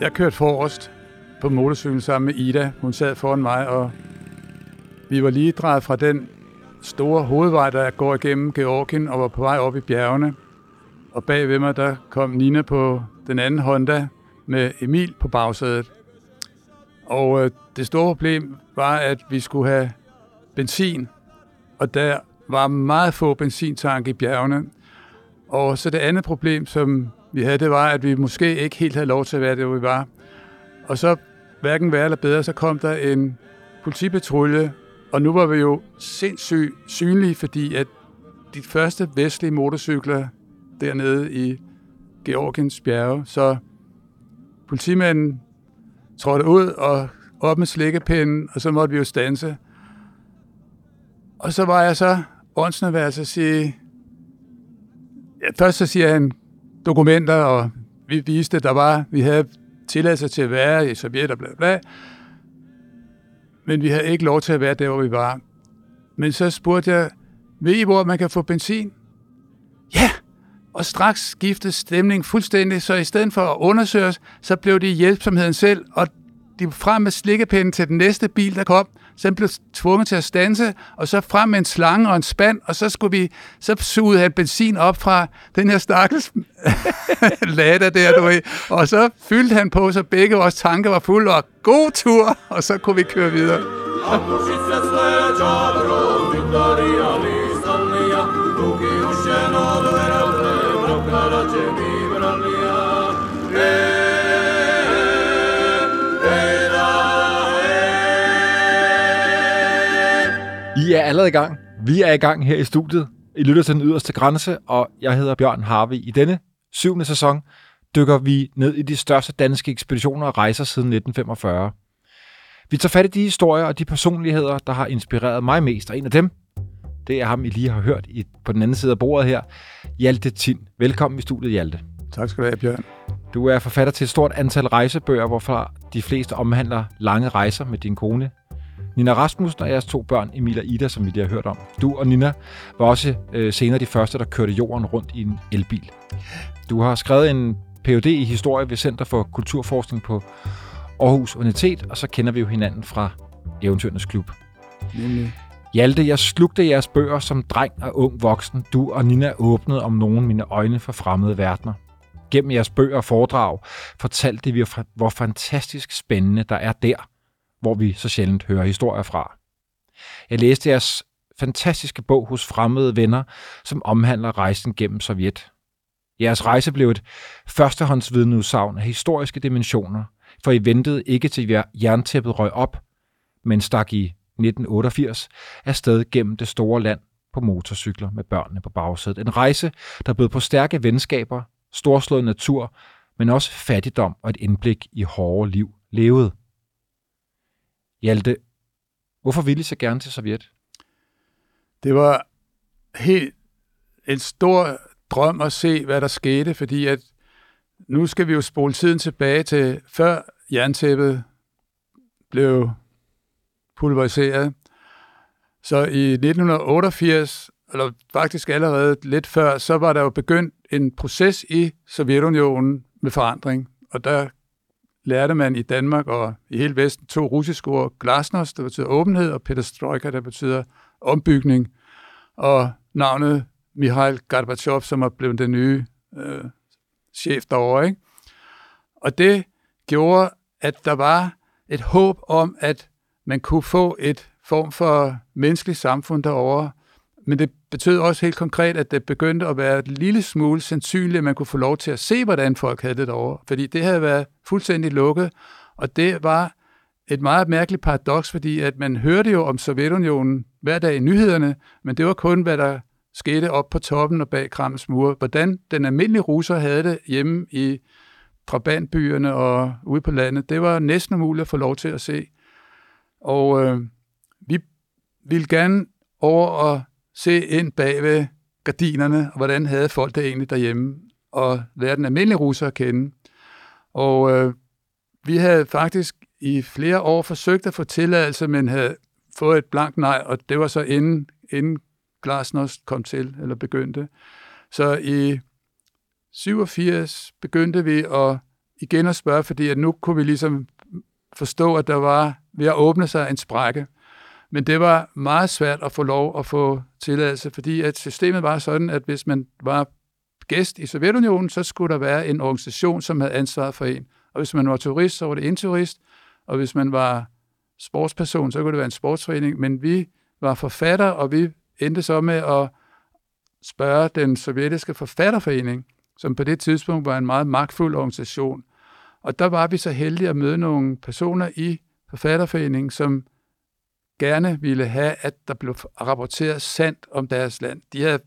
Jeg kørte forrest på motorcyklen sammen med Ida. Hun sad foran mig, og vi var lige drejet fra den store hovedvej, der går igennem Georgien og var på vej op i bjergene. Og bag ved mig, der kom Nina på den anden Honda med Emil på bagsædet. Og øh, det store problem var, at vi skulle have benzin, og der var meget få benzintanke i bjergene. Og så det andet problem, som vi havde, det var, at vi måske ikke helt havde lov til at være der, hvor vi var. Og så, hverken værre eller bedre, så kom der en politipatrulje, og nu var vi jo sindssygt synlige, fordi at de første vestlige motorcykler dernede i Georgiens bjerge, så politimanden trådte ud og op med slikkepinden, og så måtte vi jo stanse. Og så var jeg så åndsnærværd at sige, ja, først så siger han dokumenter, og vi viste, at der var, vi havde tilladelse til at være i Sovjet og bla bla, men vi havde ikke lov til at være der, hvor vi var. Men så spurgte jeg, ved I, hvor man kan få benzin? Ja! Og straks skiftede stemningen fuldstændig, så i stedet for at undersøge os, så blev det hjælpsomheden selv, og de frem med slikkepinden til den næste bil, der kom, så den blev tvunget til at stanse, og så frem med en slange og en spand, og så skulle vi, så sugede han benzin op fra den her stakkels lada der, du ved, og så fyldte han på, så begge vores tanker var fulde, og god tur, og så kunne vi køre videre. Er allerede i gang. Vi er i gang her i studiet. I lytter til den yderste grænse, og jeg hedder Bjørn Harvey. I denne syvende sæson dykker vi ned i de største danske ekspeditioner og rejser siden 1945. Vi tager fat i de historier og de personligheder, der har inspireret mig mest, og en af dem, det er ham, I lige har hørt i, på den anden side af bordet her, Hjalte Tind. Velkommen i studiet, Hjalte. Tak skal du have, Bjørn. Du er forfatter til et stort antal rejsebøger, hvorfor de fleste omhandler lange rejser med din kone, Nina Rasmussen og jeres to børn, Emil og Ida, som vi lige har hørt om. Du og Nina var også øh, senere de første, der kørte jorden rundt i en elbil. Du har skrevet en Ph.D. i historie ved Center for Kulturforskning på Aarhus Universitet, og så kender vi jo hinanden fra Eventyrernes Klub. Nemlig. Hjalte, jeg slugte jeres bøger som dreng og ung voksen. Du og Nina åbnede om nogen mine øjne for fremmede verdener. Gennem jeres bøger og foredrag fortalte vi, hvor fantastisk spændende der er der, hvor vi så sjældent hører historier fra. Jeg læste jeres fantastiske bog hos fremmede venner, som omhandler rejsen gennem Sovjet. Jeres rejse blev et førstehåndsvidneudsagn af historiske dimensioner, for I ventede ikke til jerntæppet røg op, men stak i 1988 afsted gennem det store land på motorcykler med børnene på bagsædet. En rejse, der bød på stærke venskaber, storslået natur, men også fattigdom og et indblik i hårde liv levet. Hjalte, hvorfor ville I så gerne til Sovjet? Det var helt en stor drøm at se, hvad der skete, fordi at nu skal vi jo spole tiden tilbage til før jerntæppet blev pulveriseret. Så i 1988, eller faktisk allerede lidt før, så var der jo begyndt en proces i Sovjetunionen med forandring. Og der lærte man i Danmark og i hele Vesten to russiske ord. Glasnost, der betyder åbenhed, og perestroika, der betyder ombygning. Og navnet Mikhail Gorbachev, som er blevet den nye øh, chef derovre. Ikke? Og det gjorde, at der var et håb om, at man kunne få et form for menneskeligt samfund derovre, men det betød også helt konkret, at det begyndte at være et lille smule sandsynligt, at man kunne få lov til at se, hvordan folk havde det derovre. Fordi det havde været fuldstændig lukket, og det var et meget mærkeligt paradoks, fordi at man hørte jo om Sovjetunionen hver dag i nyhederne, men det var kun, hvad der skete op på toppen og bag Krams mure. Hvordan den almindelige russer havde det hjemme i Trabantbyerne og ude på landet, det var næsten umuligt at få lov til at se. Og øh, vi ville gerne over og se ind bag ved gardinerne, og hvordan havde folk det egentlig derhjemme, og lære den almindelige russer at kende. Og øh, vi havde faktisk i flere år forsøgt at få tilladelse, men havde fået et blankt nej, og det var så inden, inden Glasnost kom til, eller begyndte. Så i 87 begyndte vi at igen at spørge, fordi at nu kunne vi ligesom forstå, at der var ved at åbne sig en sprække. Men det var meget svært at få lov at få tilladelse, fordi at systemet var sådan, at hvis man var gæst i Sovjetunionen, så skulle der være en organisation, som havde ansvar for en. Og hvis man var turist, så var det en turist, og hvis man var sportsperson, så kunne det være en sportsforening. Men vi var forfatter, og vi endte så med at spørge den sovjetiske forfatterforening, som på det tidspunkt var en meget magtfuld organisation. Og der var vi så heldige at møde nogle personer i forfatterforeningen, som gerne ville have, at der blev rapporteret sandt om deres land. De havde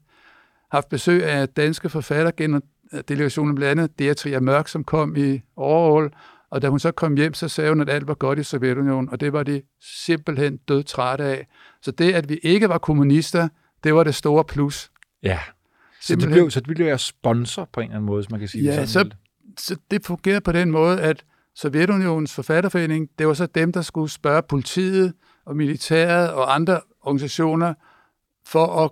haft besøg af danske forfatter gennem delegationen blandt andet Deatria Mørk, som kom i overall, og da hun så kom hjem, så sagde hun, at alt var godt i Sovjetunionen, og det var de simpelthen død trætte af. Så det, at vi ikke var kommunister, det var det store plus. Ja, så det, blev, så det blev jeg sponsor på en eller anden måde, hvis man kan sige ja, det sådan. Så, så det fungerede på den måde, at Sovjetunionens forfatterforening, det var så dem, der skulle spørge politiet og militæret og andre organisationer, for at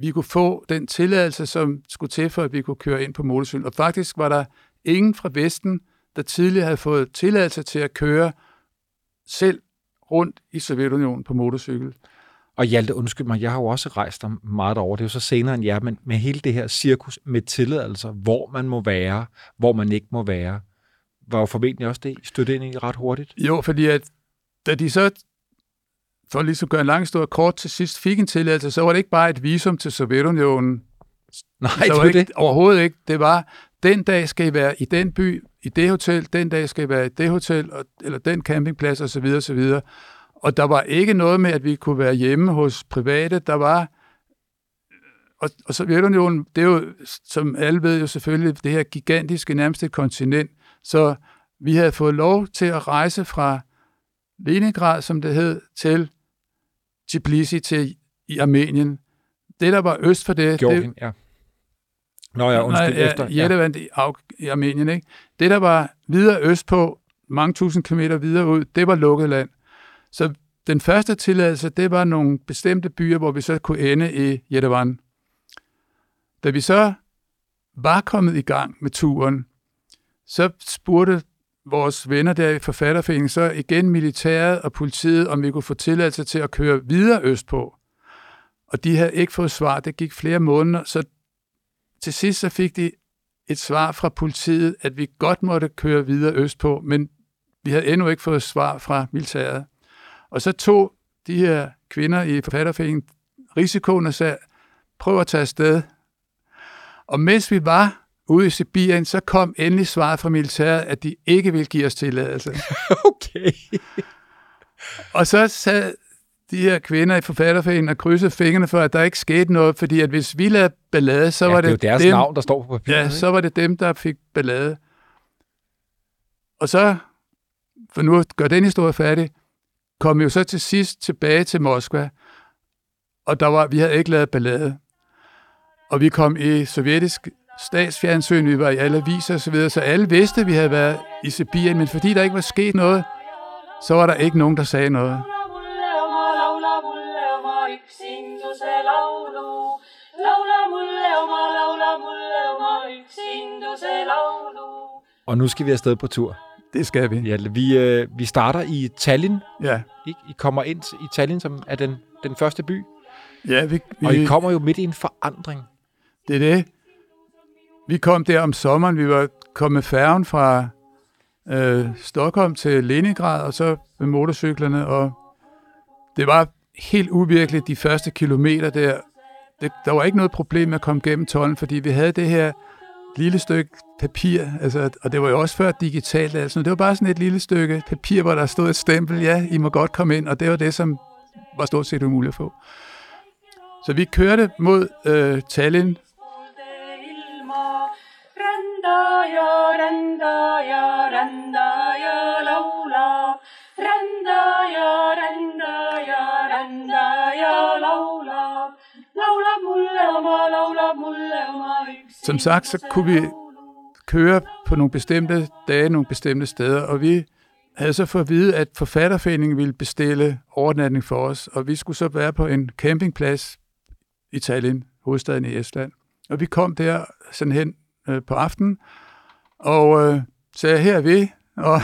vi kunne få den tilladelse, som skulle til, for at vi kunne køre ind på motorcykel. Og faktisk var der ingen fra Vesten, der tidligere havde fået tilladelse til at køre selv rundt i Sovjetunionen på motorcykel. Og Hjalte, undskyld mig, jeg har jo også rejst dig meget over. Det er jo så senere end jer, men med hele det her cirkus med tilladelser, hvor man må være, hvor man ikke må være, var jo formentlig også det, I ind i ret hurtigt. Jo, fordi at, da de så, for lige så gøre en lang stor kort til sidst, fik en tilladelse, så var det ikke bare et visum til Sovjetunionen. Nej, så det var ikke, det. Overhovedet ikke. Det var, den dag skal I være i den by, i det hotel, den dag skal I være i det hotel, og, eller den campingplads osv. osv. Og der var ikke noget med, at vi kunne være hjemme hos private. Der var, og, og Sovjetunionen, det er jo, som alle ved jo selvfølgelig, det her gigantiske nærmeste kontinent. Så vi havde fået lov til at rejse fra Leningrad, som det hed, til Tbilisi til i Armenien. Det, der var øst for det... Georgien, det, ja. Nå ja, undskyld, nej, efter. Ja, Jerevan i, i Armenien, ikke? Det, der var videre øst på, mange tusind kilometer videre ud, det var lukket land. Så den første tilladelse, det var nogle bestemte byer, hvor vi så kunne ende i Yerevan. Da vi så var kommet i gang med turen, så spurgte vores venner der i forfatterforeningen så igen militæret og politiet, om vi kunne få tilladelse til at køre videre østpå. Og de havde ikke fået svar. Det gik flere måneder, så til sidst så fik de et svar fra politiet, at vi godt måtte køre videre østpå, men vi havde endnu ikke fået svar fra militæret. Og så tog de her kvinder i forfatterforeningen risikoen og sagde, prøv at tage afsted. Og mens vi var ude i Sibirien, så kom endelig svaret fra militæret, at de ikke ville give os tilladelse. Okay. Og så sad de her kvinder i forfatterforeningen og krydsede fingrene for, at der ikke skete noget, fordi at hvis vi lavede ballade, så ja, var det, det, er deres dem, navn, der står på papiret. Ja, ikke? så var det dem, der fik ballade. Og så, for nu at gøre den historie færdig, kom vi jo så til sidst tilbage til Moskva, og der var, vi havde ikke lavet ballade. Og vi kom i sovjetisk statsfjernsyn, vi var i alle aviser osv., så, videre, så alle vidste, at vi havde været i Sibirien, men fordi der ikke var sket noget, så var der ikke nogen, der sagde noget. Og nu skal vi afsted på tur. Det skal vi. Ja, vi, øh, vi starter i Tallinn. Ja, Ikke? I kommer ind i Tallinn, som er den, den første by. ja vi, vi, Og I kommer jo midt i en forandring. Det er det. Vi kom der om sommeren. Vi var kommet med færgen fra øh, Stockholm til Leningrad, og så med motorcyklerne, og det var helt uvirkeligt de første kilometer der. Det, der var ikke noget problem med at komme gennem tollen, fordi vi havde det her lille stykke papir, altså, og det var jo også før digitalt, altså, det var bare sådan et lille stykke papir, hvor der stod et stempel, ja, I må godt komme ind, og det var det, som var stort set umuligt at få. Så vi kørte mod øh, Tallinn, som sagt, så kunne vi køre på nogle bestemte dage, nogle bestemte steder, og vi havde så fået at vide, at forfatterforeningen ville bestille overnatning for os, og vi skulle så være på en campingplads i Tallinn, hovedstaden i Estland. Og vi kom der sådan hen øh, på aftenen, og øh, sagde, her er vi, og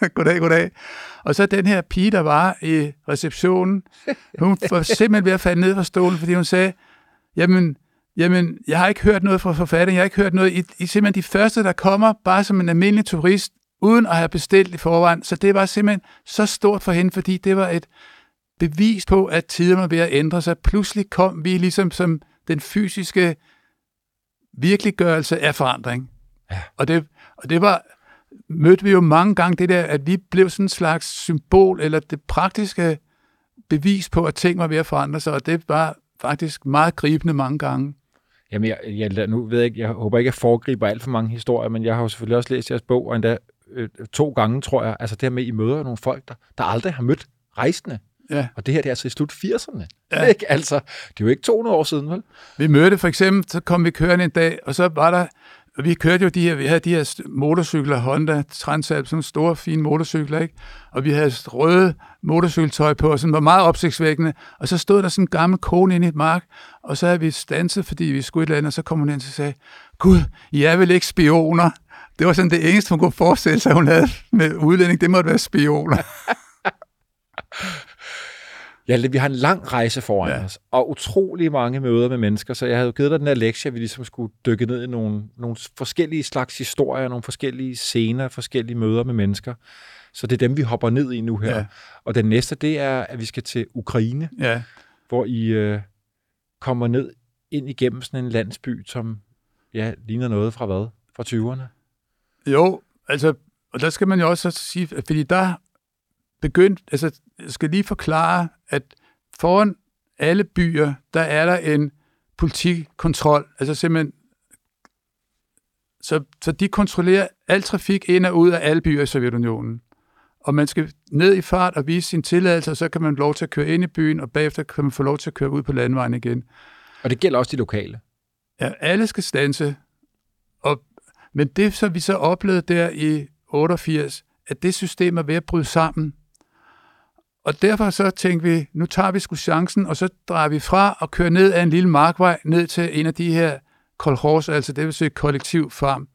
goddag, goddag. Og så den her pige, der var i receptionen, hun var simpelthen ved at falde ned fra stolen, fordi hun sagde, jamen, jamen, jeg har ikke hørt noget fra forfatteren, jeg har ikke hørt noget. I, I simpelthen de første, der kommer, bare som en almindelig turist, uden at have bestilt i forvejen. Så det var simpelthen så stort for hende, fordi det var et bevis på, at tiden var ved at ændre sig. Pludselig kom vi ligesom som den fysiske virkeliggørelse af forandring. Ja. Og, det, og det var, mødte vi jo mange gange det der, at vi blev sådan en slags symbol, eller det praktiske bevis på, at ting var ved at forandre sig, og det var faktisk meget gribende mange gange. Jamen, jeg, jeg, nu ved jeg ikke, jeg håber ikke, jeg foregriber alt for mange historier, men jeg har jo selvfølgelig også læst jeres bog, og endda øh, to gange, tror jeg, altså det her med, at I møder nogle folk, der, der aldrig har mødt rejsende. Ja. Og det her, det er altså i slut 80'erne. Ja. Ikke? Altså, det er jo ikke 200 år siden, vel? Vi mødte for eksempel, så kom vi kørende en dag, og så var der, og vi kørte jo de her, vi havde de her motorcykler, Honda Transalp, sådan store, fine motorcykler, ikke? Og vi havde røde motorcykeltøj på, som var meget opsigtsvækkende. Og så stod der sådan en gammel kone inde i et mark, og så havde vi stanset, fordi vi skulle et eller andet, og så kom hun ind og sagde, Gud, I er vel ikke spioner? Det var sådan det eneste, hun kunne forestille sig, hun havde med udlænding. Det måtte være spioner. Ja, vi har en lang rejse foran Ja. os, og utrolig mange møder med mennesker, så jeg havde jo givet dig den her lektie, at vi ligesom skulle dykke ned i nogle, nogle forskellige slags historier, nogle forskellige scener, forskellige møder med mennesker. Så det er dem, vi hopper ned i nu her. Ja. Og den næste, det er, at vi skal til Ukraine, Ja, hvor I øh, kommer ned ind igennem sådan en landsby, som ja, ligner noget fra hvad? Fra 20'erne? Jo, altså, og der skal man jo også sige, fordi der begyndt, altså, jeg skal lige forklare, at foran alle byer, der er der en politikkontrol, altså simpelthen, så, så de kontrollerer al trafik ind og ud af alle byer i Sovjetunionen. Og man skal ned i fart og vise sin tilladelse, og så kan man få lov til at køre ind i byen, og bagefter kan man få lov til at køre ud på landvejen igen. Og det gælder også de lokale. Ja, alle skal stanse. Og, men det, som vi så oplevede der i 88, at det system er ved at bryde sammen. Og derfor så tænkte vi, nu tager vi sgu chancen, og så drejer vi fra og kører ned ad en lille markvej, ned til en af de her kolhors, altså det vil sige kollektiv farm.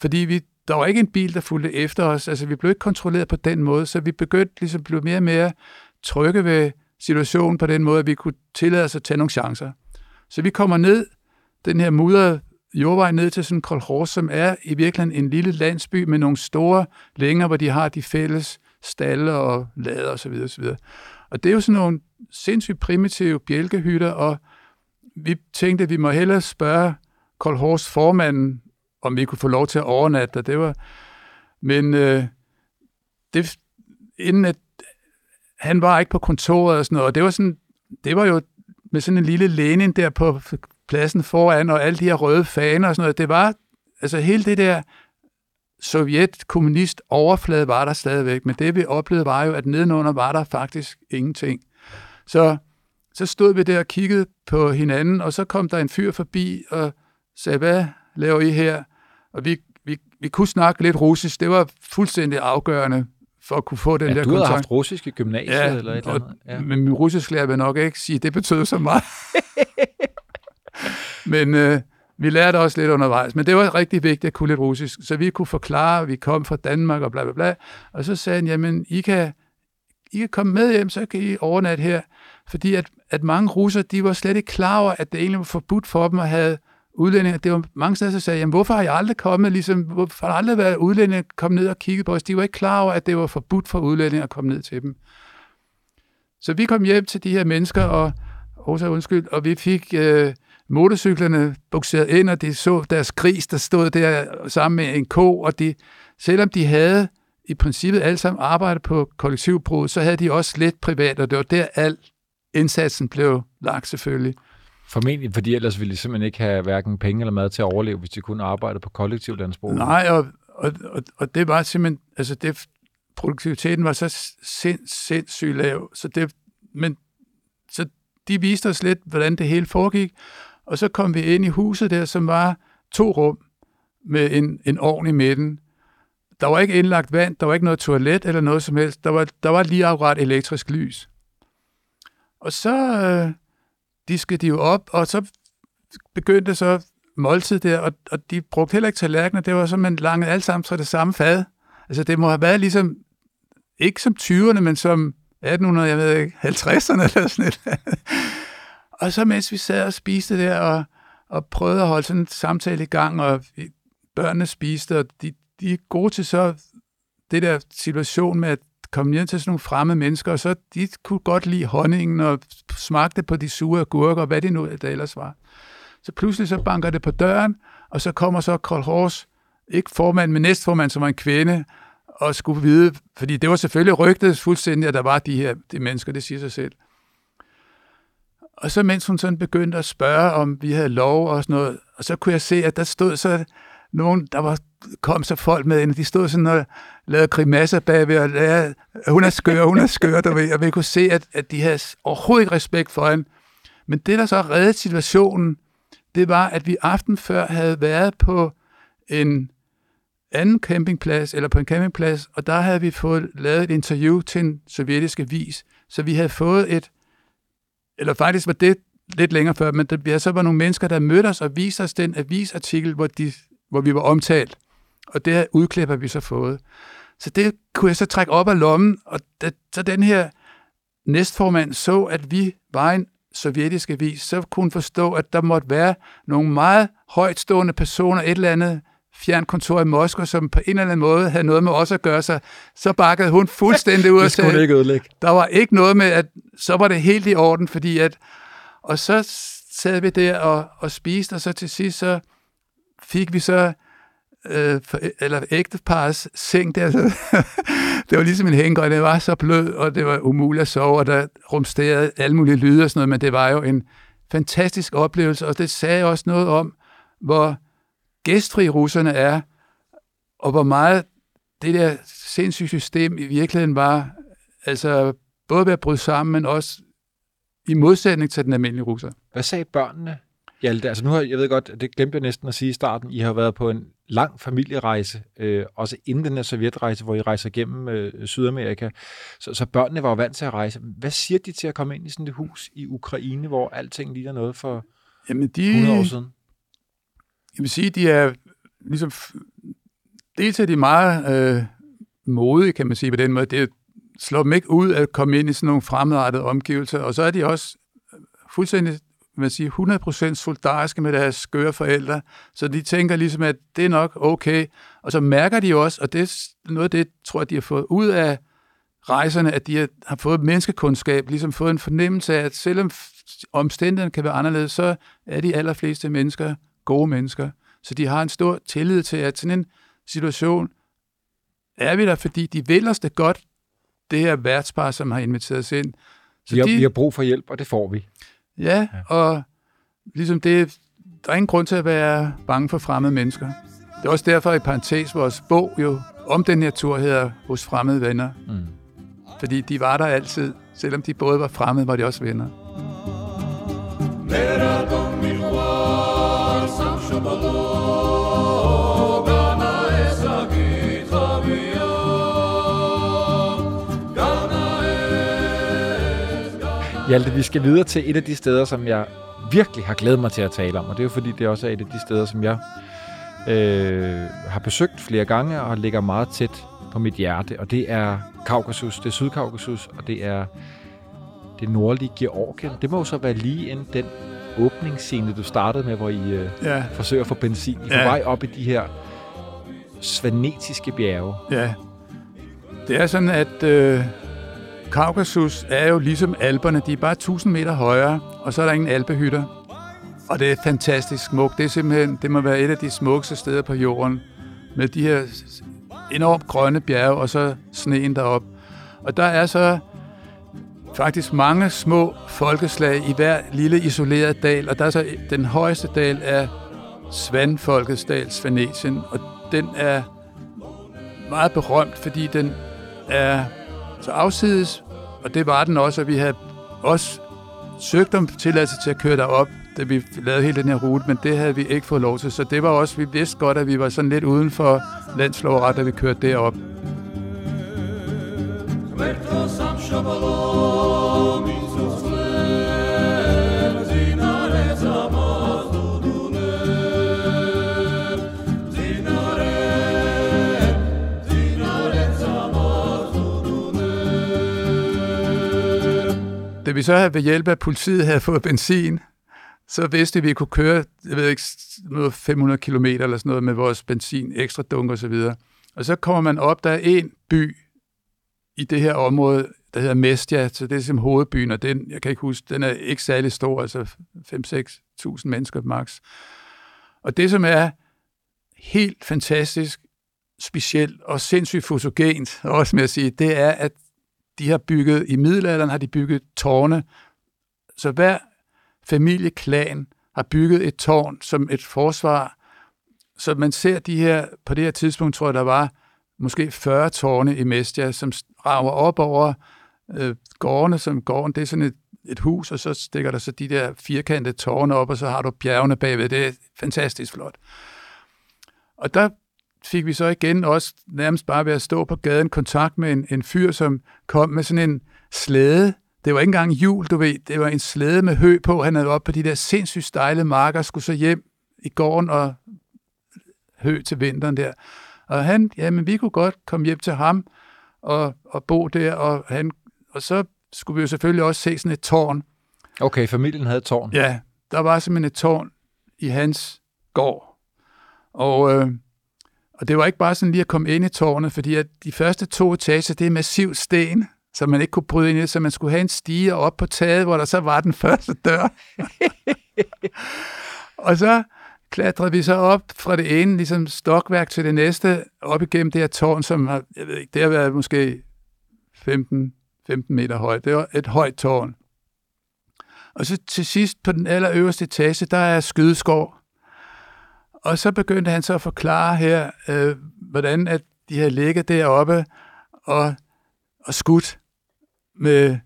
Fordi vi, der var ikke en bil, der fulgte efter os, altså vi blev ikke kontrolleret på den måde, så vi begyndte ligesom at blive mere og mere trygge ved situationen på den måde, at vi kunne tillade os at tage nogle chancer. Så vi kommer ned, den her mudrede jordvej ned til sådan en kolhors, som er i virkeligheden en lille landsby med nogle store længer, hvor de har de fælles stalle og lader osv. osv. Og det er jo sådan nogle sindssygt primitive bjælkehytter, og vi tænkte, at vi må hellere spørge kolhors formanden, om vi kunne få lov til at overnatte der. Det var, men øh, det, inden at han var ikke på kontoret og sådan noget, og det var sådan, det var jo med sådan en lille Lenin der på pladsen foran, og alle de her røde faner og sådan noget. Det var, altså hele det der sovjet-kommunist overflade var der stadigvæk, men det vi oplevede var jo, at nedenunder var der faktisk ingenting. Så, så stod vi der og kiggede på hinanden, og så kom der en fyr forbi og sagde, hvad laver I her? Og vi, vi, vi kunne snakke lidt russisk. Det var fuldstændig afgørende for at kunne få den Ja, der du kontakt. haft russisk i gymnasiet Ja, eller et eller andet. Ja. men min russisk lærer vil nok ikke sige, at det betød så meget. men øh, vi lærte også lidt undervejs. Men det var rigtig vigtigt at kunne lidt russisk, så vi kunne forklare, at vi kom fra Danmark og bla bla bla. Og så sagde han, jamen, I kan, I kan komme med hjem, så kan I overnatte her. Fordi at, at mange russer, de var slet ikke klar over, at det egentlig var forbudt for dem at have udlændinge. Det var mange steder, der sagde, jamen, hvorfor har I aldrig kommet, ligesom, hvorfor har der aldrig været udlændinge kommet ned og kigget på os? De var ikke klar over, at det var forbudt for udlændinge at komme ned til dem. Så vi kom hjem til de her mennesker, og, og så undskyld, og vi fik øh, motorcyklerne bukseret ind, og de så deres gris, der stod der sammen med en ko, og de, selvom de havde i princippet alle sammen arbejdet på kollektivbrud, så havde de også lidt privat, og det var der al indsatsen blev lagt selvfølgelig. Formentlig, fordi ellers ville de simpelthen ikke have hverken penge eller mad til at overleve, hvis de kunne arbejde på kollektivlandsbrug. Nej, og, og, og, og det var simpelthen, altså det, produktiviteten var så sind, sindssygt lav, så det, men så de viste os lidt, hvordan det hele foregik, og så kom vi ind i huset der, som var to rum med en, en ovn i midten. der var ikke indlagt vand, der var ikke noget toilet eller noget som helst. Der var, der var lige akkurat elektrisk lys. Og så øh, diskede de jo op, og så begyndte så måltid der, og, og de brugte heller ikke tallerkener. Det var så, man langede alt sammen fra det samme fad. Altså, det må have været ligesom, ikke som 20'erne, men som 1800, jeg ved ikke, 50'erne eller sådan et og så mens vi sad og spiste der, og, og prøvede at holde sådan en samtale i gang, og børnene spiste, og de, de er gode til så det der situation med at komme ned til sådan nogle fremmede mennesker, og så de kunne godt lide honningen og smagte på de sure agurker, og hvad det nu der ellers var. Så pludselig så banker det på døren, og så kommer så Karl Hors, ikke formand, men næstformand, som var en kvinde, og skulle vide, fordi det var selvfølgelig rygtet fuldstændig, at der var de her de mennesker, det siger sig selv. Og så mens hun sådan begyndte at spørge, om vi havde lov og sådan noget, og så kunne jeg se, at der stod så nogen, der var, kom så folk med ind, og de stod sådan og lavede grimasser bagved, og lavede, hun er skør, hun er skør, der ved, og vi kunne se, at, at de havde overhovedet ikke respekt for hende. Men det, der så reddede situationen, det var, at vi aften før havde været på en anden campingplads, eller på en campingplads, og der havde vi fået lavet et interview til en sovjetisk avis, så vi havde fået et, eller faktisk var det lidt længere før, men der, så var nogle mennesker, der mødte os og viste os den avisartikel, hvor, de, hvor vi var omtalt. Og det udklip har vi så fået. Så det kunne jeg så trække op af lommen, og da, så den her næstformand så, at vi var en sovjetisk avis, så kunne hun forstå, at der måtte være nogle meget højtstående personer, et eller andet fjernkontor i Moskva, som på en eller anden måde havde noget med os at gøre sig, så bakkede hun fuldstændig ud og sagde, ikke ødelægge. der var ikke noget med, at så var det helt i orden, fordi at, og så sad vi der og, og spiste, og så til sidst så fik vi så øh, for, eller ægtepars seng der, så, det var ligesom en hængøj, det var så blød, og det var umuligt at sove, og der rumsterede alle mulige lyde og sådan noget, men det var jo en fantastisk oplevelse, og det sagde også noget om, hvor gæstfri russerne er, og hvor meget det der sindssyge system i virkeligheden var, altså både ved at bryde sammen, men også i modsætning til den almindelige russer. Hvad sagde børnene? Hjalte, altså nu har, jeg ved godt, det glemte jeg næsten at sige i starten, I har været på en lang familierejse, øh, også inden den her sovjetrejse, hvor I rejser gennem øh, Sydamerika. Så, så børnene var jo vant til at rejse. Hvad siger de til at komme ind i sådan et hus i Ukraine, hvor alting ligner noget for Jamen de, 100 år siden? Jeg vil sige, de er ligesom... Dels er de meget øh, modige, kan man sige på den måde. Det slår dem ikke ud at komme ind i sådan nogle fremmedartede omgivelser, og så er de også øh, fuldstændig man siger, 100% solidariske med deres skøre forældre, så de tænker ligesom, at det er nok okay. Og så mærker de også, og det er noget af det, tror jeg, de har fået ud af rejserne, at de har fået menneskekundskab, ligesom fået en fornemmelse af, at selvom omstændighederne kan være anderledes, så er de allerfleste mennesker gode mennesker. Så de har en stor tillid til, at sådan en situation er vi der, fordi de vil os det godt, det her værtspar, som har inviteret os ind. Så vi, har, de, vi har brug for hjælp, og det får vi. Ja, ja. og ligesom det, der er ingen grund til at være bange for fremmede mennesker. Det er også derfor i parentes vores bog jo om den her tur hedder Hos fremmede venner. Mm. Fordi de var der altid. Selvom de både var fremmede, var de også venner. Hjalte, vi skal videre til et af de steder, som jeg virkelig har glædet mig til at tale om, og det er jo fordi, det også er et af de steder, som jeg øh, har besøgt flere gange og ligger meget tæt på mit hjerte, og det er Kaukasus, det er Sydkaukasus, og det er det nordlige Georgien. Det må jo så være lige inden den åbningsscene, du startede med, hvor I øh, ja. forsøger at få benzin. I er ja. på vej op i de her svanetiske bjerge. Ja. Det er sådan, at øh, Kaukasus er jo ligesom alberne. De er bare 1000 meter højere, og så er der ingen alpehytter. Og det er fantastisk smukt. Det er simpelthen, det må være et af de smukkeste steder på jorden. Med de her enormt grønne bjerge, og så sneen derop. Og der er så faktisk mange små folkeslag i hver lille isoleret dal, og der er så den højeste dal er Svandfolkets dal, Svanesien, og den er meget berømt, fordi den er så afsides, og det var den også, og vi havde også søgt om tilladelse til at køre derop. da vi lavede hele den her rute, men det havde vi ikke fået lov til. Så det var også, vi vidste godt, at vi var sådan lidt uden for landslovret, da vi kørte derop. Mrtvo sam Da vi så havde ved hjælp af politiet havde fået benzin, så vidste vi, at vi kunne køre, jeg ved ikke, noget 500 km eller sådan noget med vores benzin, ekstra dunk og så videre. Og så kommer man op, der er en by i det her område, der hedder Mestia, så det er som hovedbyen, og den, jeg kan ikke huske, den er ikke særlig stor, altså 5-6.000 mennesker max. Og det, som er helt fantastisk, specielt og sindssygt fotogent, også med at sige, det er, at de har bygget, i middelalderen har de bygget tårne, så hver familieklan har bygget et tårn som et forsvar, så man ser de her, på det her tidspunkt tror jeg, der var måske 40 tårne i Mestia, som rager op over øh, gårdene, som gården, det er sådan et, et hus, og så stikker der så de der firkantede tårne op, og så har du bjergene bagved. Det er fantastisk flot. Og der fik vi så igen også nærmest bare ved at stå på gaden kontakt med en, en fyr, som kom med sådan en slæde. Det var ikke engang jul, du ved. Det var en slæde med hø på. Han havde op på de der sindssygt stejle marker, skulle så hjem i gården og hø til vinteren der. Og han, jamen vi kunne godt komme hjem til ham og, og bo der, og, han, og så skulle vi jo selvfølgelig også se sådan et tårn. Okay, familien havde et tårn. Ja, der var simpelthen et tårn i hans gård. Og, øh, og det var ikke bare sådan lige at komme ind i tårnet, fordi at de første to etager, det er massiv sten, så man ikke kunne bryde ind i så man skulle have en stige op på taget, hvor der så var den første dør. og så klatrede vi så op fra det ene ligesom stokværk til det næste, op igennem det her tårn, som har, jeg ved ikke, det har været måske 15, 15 meter højt. Det var et højt tårn. Og så til sidst på den allerøverste etage, der er skydeskov. Og så begyndte han så at forklare her, øh, hvordan at de havde ligget deroppe og, og skudt med...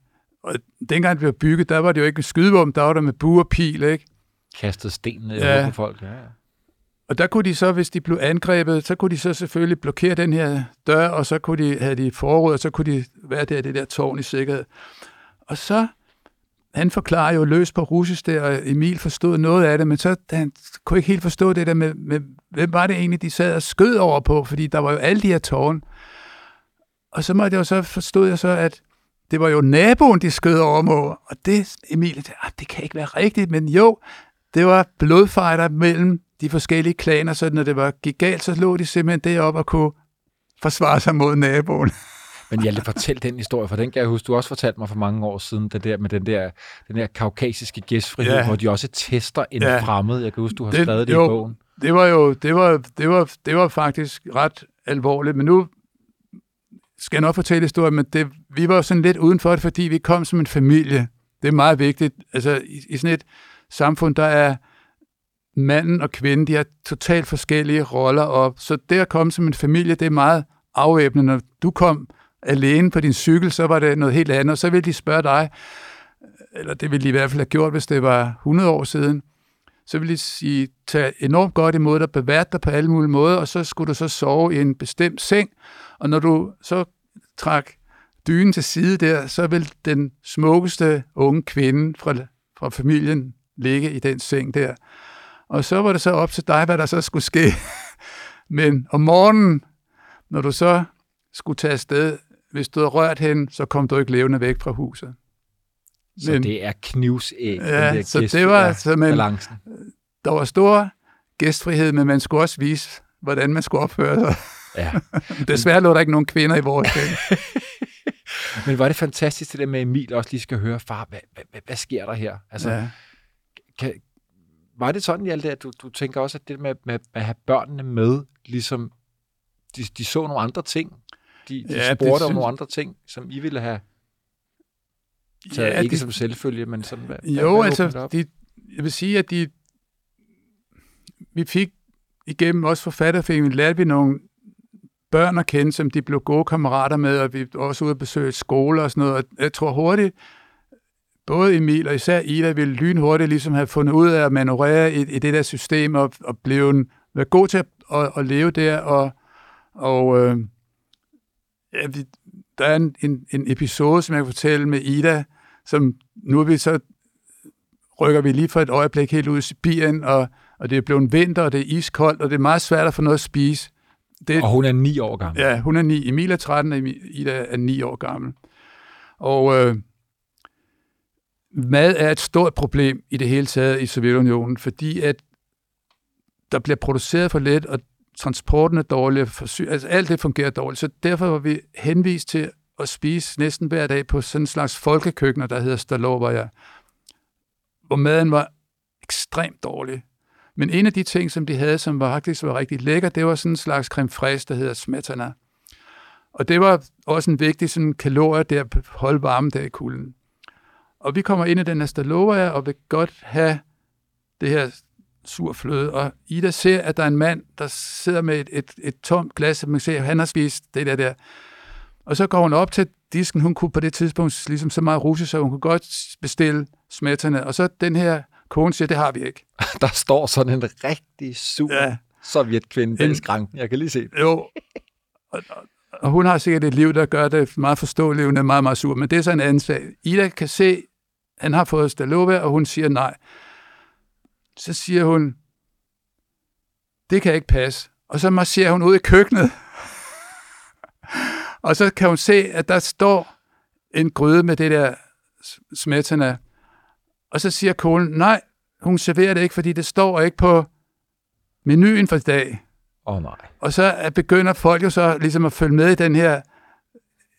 Og dengang det blev bygget, der var det jo ikke med skydevåben, der var der med bue og pil, ikke? Kastet sten ned Ja. på folk. Ja, ja. Og der kunne de så, hvis de blev angrebet, så kunne de så selvfølgelig blokere den her dør, og så kunne de have de forråd, og så kunne de være der i det der tårn i sikkerhed. Og så, han forklarer jo løs på russisk der, og Emil forstod noget af det, men så han kunne ikke helt forstå det der med, med, hvem var det egentlig, de sad og skød over på, fordi der var jo alle de her tårn. Og så måtte jeg jo så, forstod jeg så, at det var jo naboen, de skød over mod, og det, Emil, det, ah, det kan ikke være rigtigt, men jo, det var blodfejder mellem de forskellige klaner, så når det var gik galt, så lå de simpelthen deroppe og kunne forsvare sig mod naboen. Men Hjalte, fortæl den historie, for den kan jeg huske, du også fortalte mig for mange år siden, det der med den der, den der kaukasiske gæstfrihed, Ja. hvor de også tester en Ja. fremmed. Jeg kan huske, du har Det- skrevet det jo. i bogen. Det var jo, det var, det var, det var faktisk ret alvorligt, men nu skal jeg nok fortælle historien, men det, vi var sådan lidt udenfor det, fordi vi kom som en familie. Det er meget vigtigt. Altså, i, i sådan et samfund, der er manden og kvinden, de har totalt forskellige roller, og så det at komme som en familie, det er meget afvæbnende. Når du kom alene på din cykel, så var det noget helt andet, så ville de spørge dig, eller det ville de i hvert fald have gjort, hvis det var 100 år siden, så ville de sige, tag enormt godt imod dig, bevært dig på alle mulige måder, og så skulle du så sove i en bestemt seng, og når du så trak dynen til side der, så vil den smukkeste unge kvinde fra, fra familien ligge i den seng der. Og så var det så op til dig, hvad der så skulle ske. Men om morgenen, når du så skulle tage afsted, hvis du havde rørt hende, så kom du ikke levende væk fra huset. Så Men- det er knivsæg, Ja, den så gæst, det var ja, simpelthen- balancen. Der var stor gæstfrihed, men man skulle også vise, hvordan man skulle opføre sig. Ja. Desværre lå der ikke nogen kvinder i vores seng. Men var det fantastisk, det der med at Emil også lige skal høre, far, hvad, hvad, hvad, hvad sker der her? Altså, ja. Kan, var det sådan, Hjalte, at du, du tænker også, at det med, med at have børnene med, ligesom de, de så nogle andre ting? De, de Ja, spurgte om nogle andre ting, som I ville have taget, Ja, ikke det- som selvfølge, men sådan, hvad, Jo, hvad altså, de, jeg vil sige, at de, vi fik igennem også forfatterforeningen, lærte vi nogle børn at kende, som de blev gode kammerater med, og vi var også ude at besøge skoler og sådan noget, og jeg tror hurtigt, både Emil og især Ida ville lynhurtigt ligesom have fundet ud af at manøvrere i, i det der system og, og blive være god til at, at, at leve der. Og, og øh, ja, vi, der er en, en, en episode, som jeg kan fortælle med Ida, som nu er vi så rykker vi lige for et øjeblik helt ud i Sibirien, og, og det er blevet vinter, og det er iskoldt, og det er meget svært at få noget at spise. Det, Og hun er ni år gammel. Ja, hun er 9. Emil er 13, og Ida er 9 år gammel. Og øh, mad er et stort problem i det hele taget i Sovjetunionen, fordi at der bliver produceret for lidt, og transporten er dårlig, og altså alt det fungerer dårligt. Så derfor var vi henvist til at spise næsten hver dag på sådan en slags folkekøkkener, der hedder Stalovaja, hvor maden var ekstremt dårlig. Men en af de ting, som de havde, som var faktisk var rigtig lækker, det var sådan en slags creme fraiche, der hedder smetana. Og det var også en vigtig sådan kalorie der at holde der i kulden. Og vi kommer ind i den her Stalovaja og vil godt have det her sur fløde. Og Ida ser, at der er en mand, der sidder med et, et, et tomt glas, som man ser, han har spist det der der. Og så går hun op til disken. Hun kunne på det tidspunkt ligesom så meget russe, så hun kunne godt bestille smetterne. Og så den her kone siger, det har vi ikke. Der står sådan en rigtig sur Ja. sovjetkvinde bag En- skranken. Jeg kan lige se. Jo. Og, og, og hun har sikkert et liv, der gør det meget forståeligt. Hun er meget, meget sur, men det er så en anden sag. Ida kan se, han har fået Stalova, og hun siger nej. Så siger hun, det kan ikke passe. Og så marcherer hun ud i køkkenet. og så kan hun se, at der står en gryde med det der smetana. Og så siger konen, nej, hun serverer det ikke, fordi det står ikke på menuen for i dag. Åh oh, nej. Og så er- begynder folk jo så ligesom at følge med i den her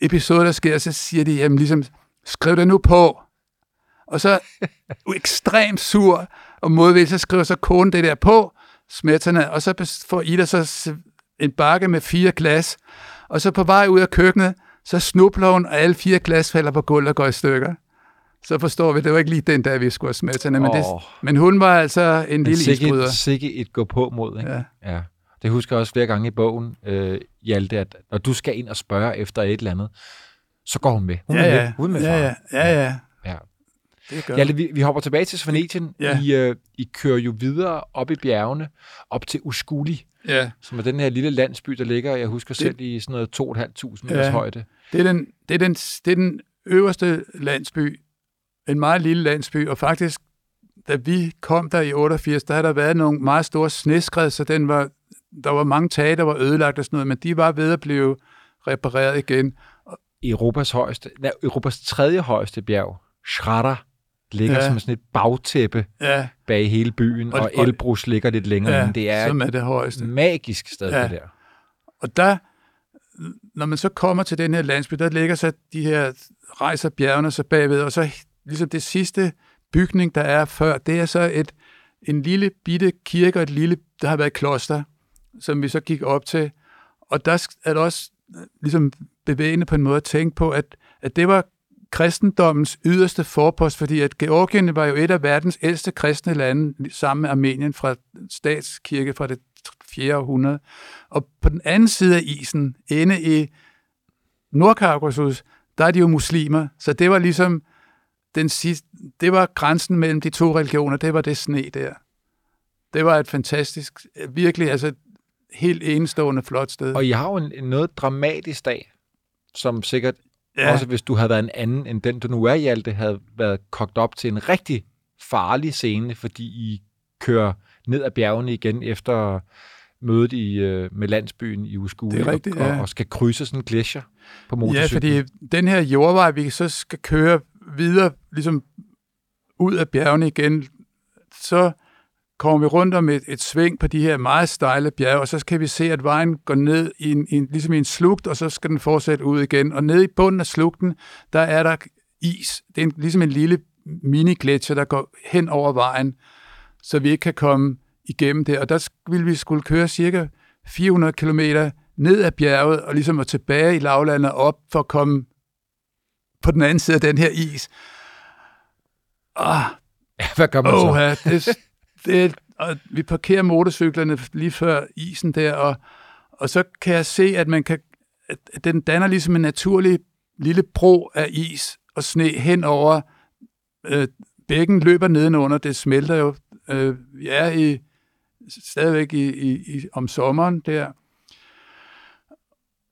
episode, der sker, og så siger de, jamen ligesom, skriv det nu på. Og så ekstremt sur og modvildt, så skriver så konen det der på, smetterne, og så får Ida så en bakke med fire glas, og så på vej ud af køkkenet, så snubler hun, og alle fire glas falder på gulvet og går i stykker. Så forstår vi, det var ikke lige den dag, vi skulle have smetterne, men, det, men hun var altså en Men lille sikke, isbryder. sikke et gå på mod, ikke? Ja. ja. Det husker jeg også flere gange i bogen, øh, Hjalte, at når du skal ind og spørge efter et eller andet, så går hun med. Hun Ja, er ja, med. Hun er med far. ja, ja, ja. ja. Det gør Hjalte, vi, vi hopper tilbage til Svanetien. Ja. I, øh, I kører jo videre op i bjergene, op til Uskuli, ja. som er den her lille landsby, der ligger, jeg husker selv, i sådan noget 2.500 meters Ja. højde. Det er, den, det, er den, det er den øverste landsby, en meget lille landsby, og faktisk, da vi kom der i 88, der havde der været nogle meget store sneskred, så den var, der var mange tage, der var ødelagt og sådan noget, men de var ved at blive repareret igen. Europas højeste, nej, Europas tredje højeste bjerg, Shrara, ligger Ja. som sådan et bagtæppe Ja, bag hele byen, Og- og, Elbrus ligger lidt længere ja inde. Det er som er det højeste. magisk sted, Ja. det der. Og der, når man så kommer til den her landsby, der ligger så de her, rejser bjergene så bagved, og så ligesom det sidste bygning, der er før, det er så et, en lille bitte kirke og et lille, der har været et kloster, som vi så gik op til. Og der er det også øh, ligesom bevægende på en måde at tænke på, at, at det var kristendommens yderste forpost, fordi at Georgien var jo et af verdens ældste kristne lande, sammen med Armenien fra statskirke fra det 4. århundrede. Og på den anden side af isen, inde i Nordkaukasus, der er de jo muslimer, så det var ligesom den sidste, det var grænsen mellem de to religioner, det var det sne der. Det var et fantastisk, virkelig, altså et helt enestående flot sted. Og I har jo en, en noget dramatisk dag, som sikkert, Ja. ja. også hvis du havde været en anden end den, du nu er, Hjalte, havde været kogt op til en rigtig farlig scene, fordi I kører ned ad bjergene igen efter mødet i, øh, med landsbyen i Uskue, Det er rigtigt, og, ja. og, skal krydse sådan en gletsjer på Ja, motorcyklen. fordi den her jordvej, vi så skal køre videre, ligesom ud af bjergene igen, så kommer vi rundt om et, et sving på de her meget stejle bjerge, og så kan vi se, at vejen går ned i en, i en, ligesom i en slugt, og så skal den fortsætte ud igen. Og nede i bunden af slugten, der er der is. Det er en, ligesom en lille mini-gletsjer, der går hen over vejen, så vi ikke kan komme igennem det. Og der ville vi skulle køre cirka 400 km ned ad bjerget, og ligesom at tilbage i lavlandet op for at komme på den anden side af den her is. Ah, Hvad gør man så? Åh, ja, det, det, og vi parkerer motorcyklerne lige før isen der, og, og så kan jeg se, at man kan, at den danner ligesom en naturlig lille bro af is og sne hen over øh, bækken løber nedenunder, det smelter jo. Øh, vi er i, stadigvæk i, i, i, om sommeren der.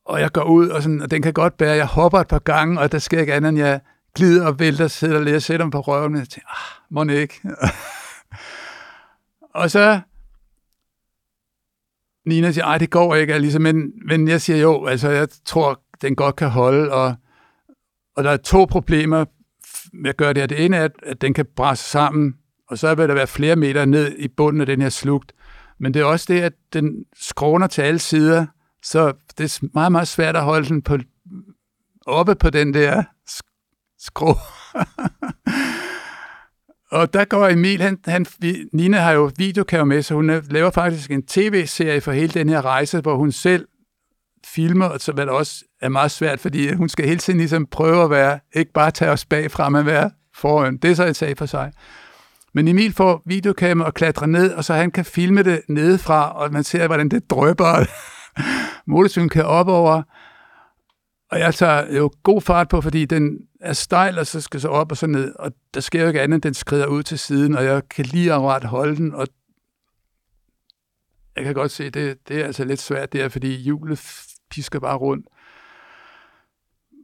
Og jeg går ud, og, sådan, og den kan godt bære, jeg hopper et par gange, og der sker ikke andet, end jeg glider og vælter, sidder og lærer, sætter mig på røven, og jeg tænker, ah, må ikke. og så Nina siger, ej, det går ikke, altså, men, men jeg siger jo, altså, jeg tror, den godt kan holde, og, og der er to problemer med at gøre det her. Det ene er, at, at den kan brasse sammen, og så vil der være flere meter ned i bunden af den her slugt. Men det er også det, at den skråner til alle sider, så det er meget, meget svært at holde den på, oppe på den der skrå. og der går Emil, han, han, Nina har jo videokamera med, så hun laver faktisk en tv-serie for hele den her rejse, hvor hun selv filmer, og så hvad der også er meget svært, fordi hun skal hele tiden ligesom prøve at være, ikke bare tage os bagfra, men være foran. Det er så en sag for sig. Men Emil får videokamera og klatrer ned, og så han kan filme det nedefra, og man ser, hvordan det drøber. Motorcyklen kan op over, og jeg tager jo god fart på, fordi den er stejl, og så skal så op og så ned, og der sker jo ikke andet, den skrider ud til siden, og jeg kan lige akkurat holde den, og jeg kan godt se, det, det er altså lidt svært der, fordi hjulet pisker bare rundt.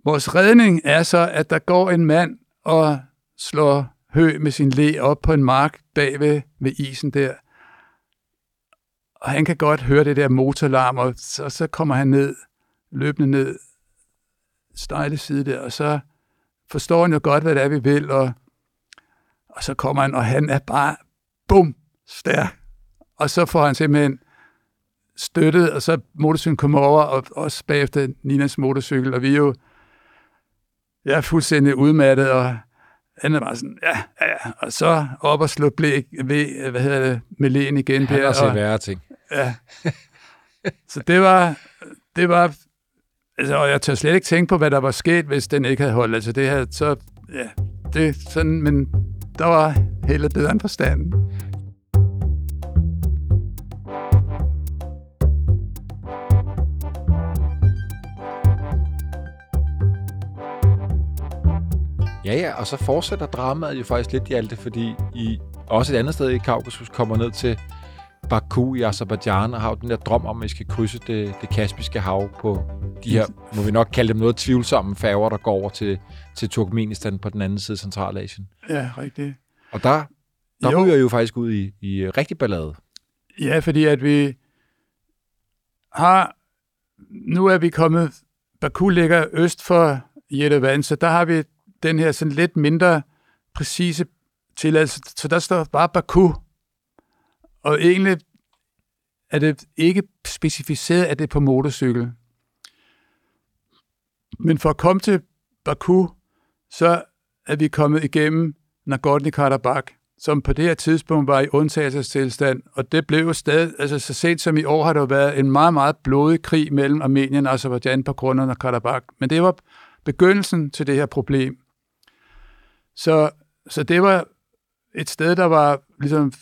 Vores redning er så, at der går en mand og slår hø med sin le op på en mark bagved ved isen der. Og han kan godt høre det der motorlarm, og så, så kommer han ned, løbende ned, stejle side der, og så forstår han jo godt, hvad det er, vi vil, og, og så kommer han, og han er bare, bum, stærk. Og så får han simpelthen støttet, og så motorcyklen kommer over, og også bagefter Ninas motorcykel, og vi er jo, jeg er fuldstændig udmattet, og han er bare sådan, ja, ja, og så op og slå blæk ved, hvad hedder det, med lægen igen Han der. har set og, værre ting. Ja. Så det var, det var, altså, og jeg tør slet ikke tænke på, hvad der var sket, hvis den ikke havde holdt. Altså, det her, så, ja, det sådan, men der var heller bedre end forstanden. Ja, ja, og så fortsætter dramaet jo faktisk lidt, Hjalte, fordi I også et andet sted i Kaukasus kommer ned til Baku i Azerbaijan og har jo den der drøm om, at I skal krydse det, det Kaspiske hav på de her, må vi nok kalde dem noget tvivlsomme færger, der går over til, til Turkmenistan på den anden side af Centralasien. Ja, rigtigt. Og der, der Jo. ryger I jo faktisk ud i, i rigtig ballade. Ja, fordi at vi har, nu er vi kommet, Baku ligger øst for Yerevan, så der har vi den her sådan lidt mindre præcise tilladelse, så der står bare Baku. Og egentlig er det ikke specificeret, at det er på motorcykel. Men for at komme til Baku, så er vi kommet igennem Nagorno-Karabakh, som på det her tidspunkt var i undtagelsestilstand, og det blev jo stadig, altså så sent som i år har der været en meget, meget blodig krig mellem Armenien og Azerbaijan på grund af Karabakh. Men det var begyndelsen til det her problem. Så, så det var et sted, der var ligesom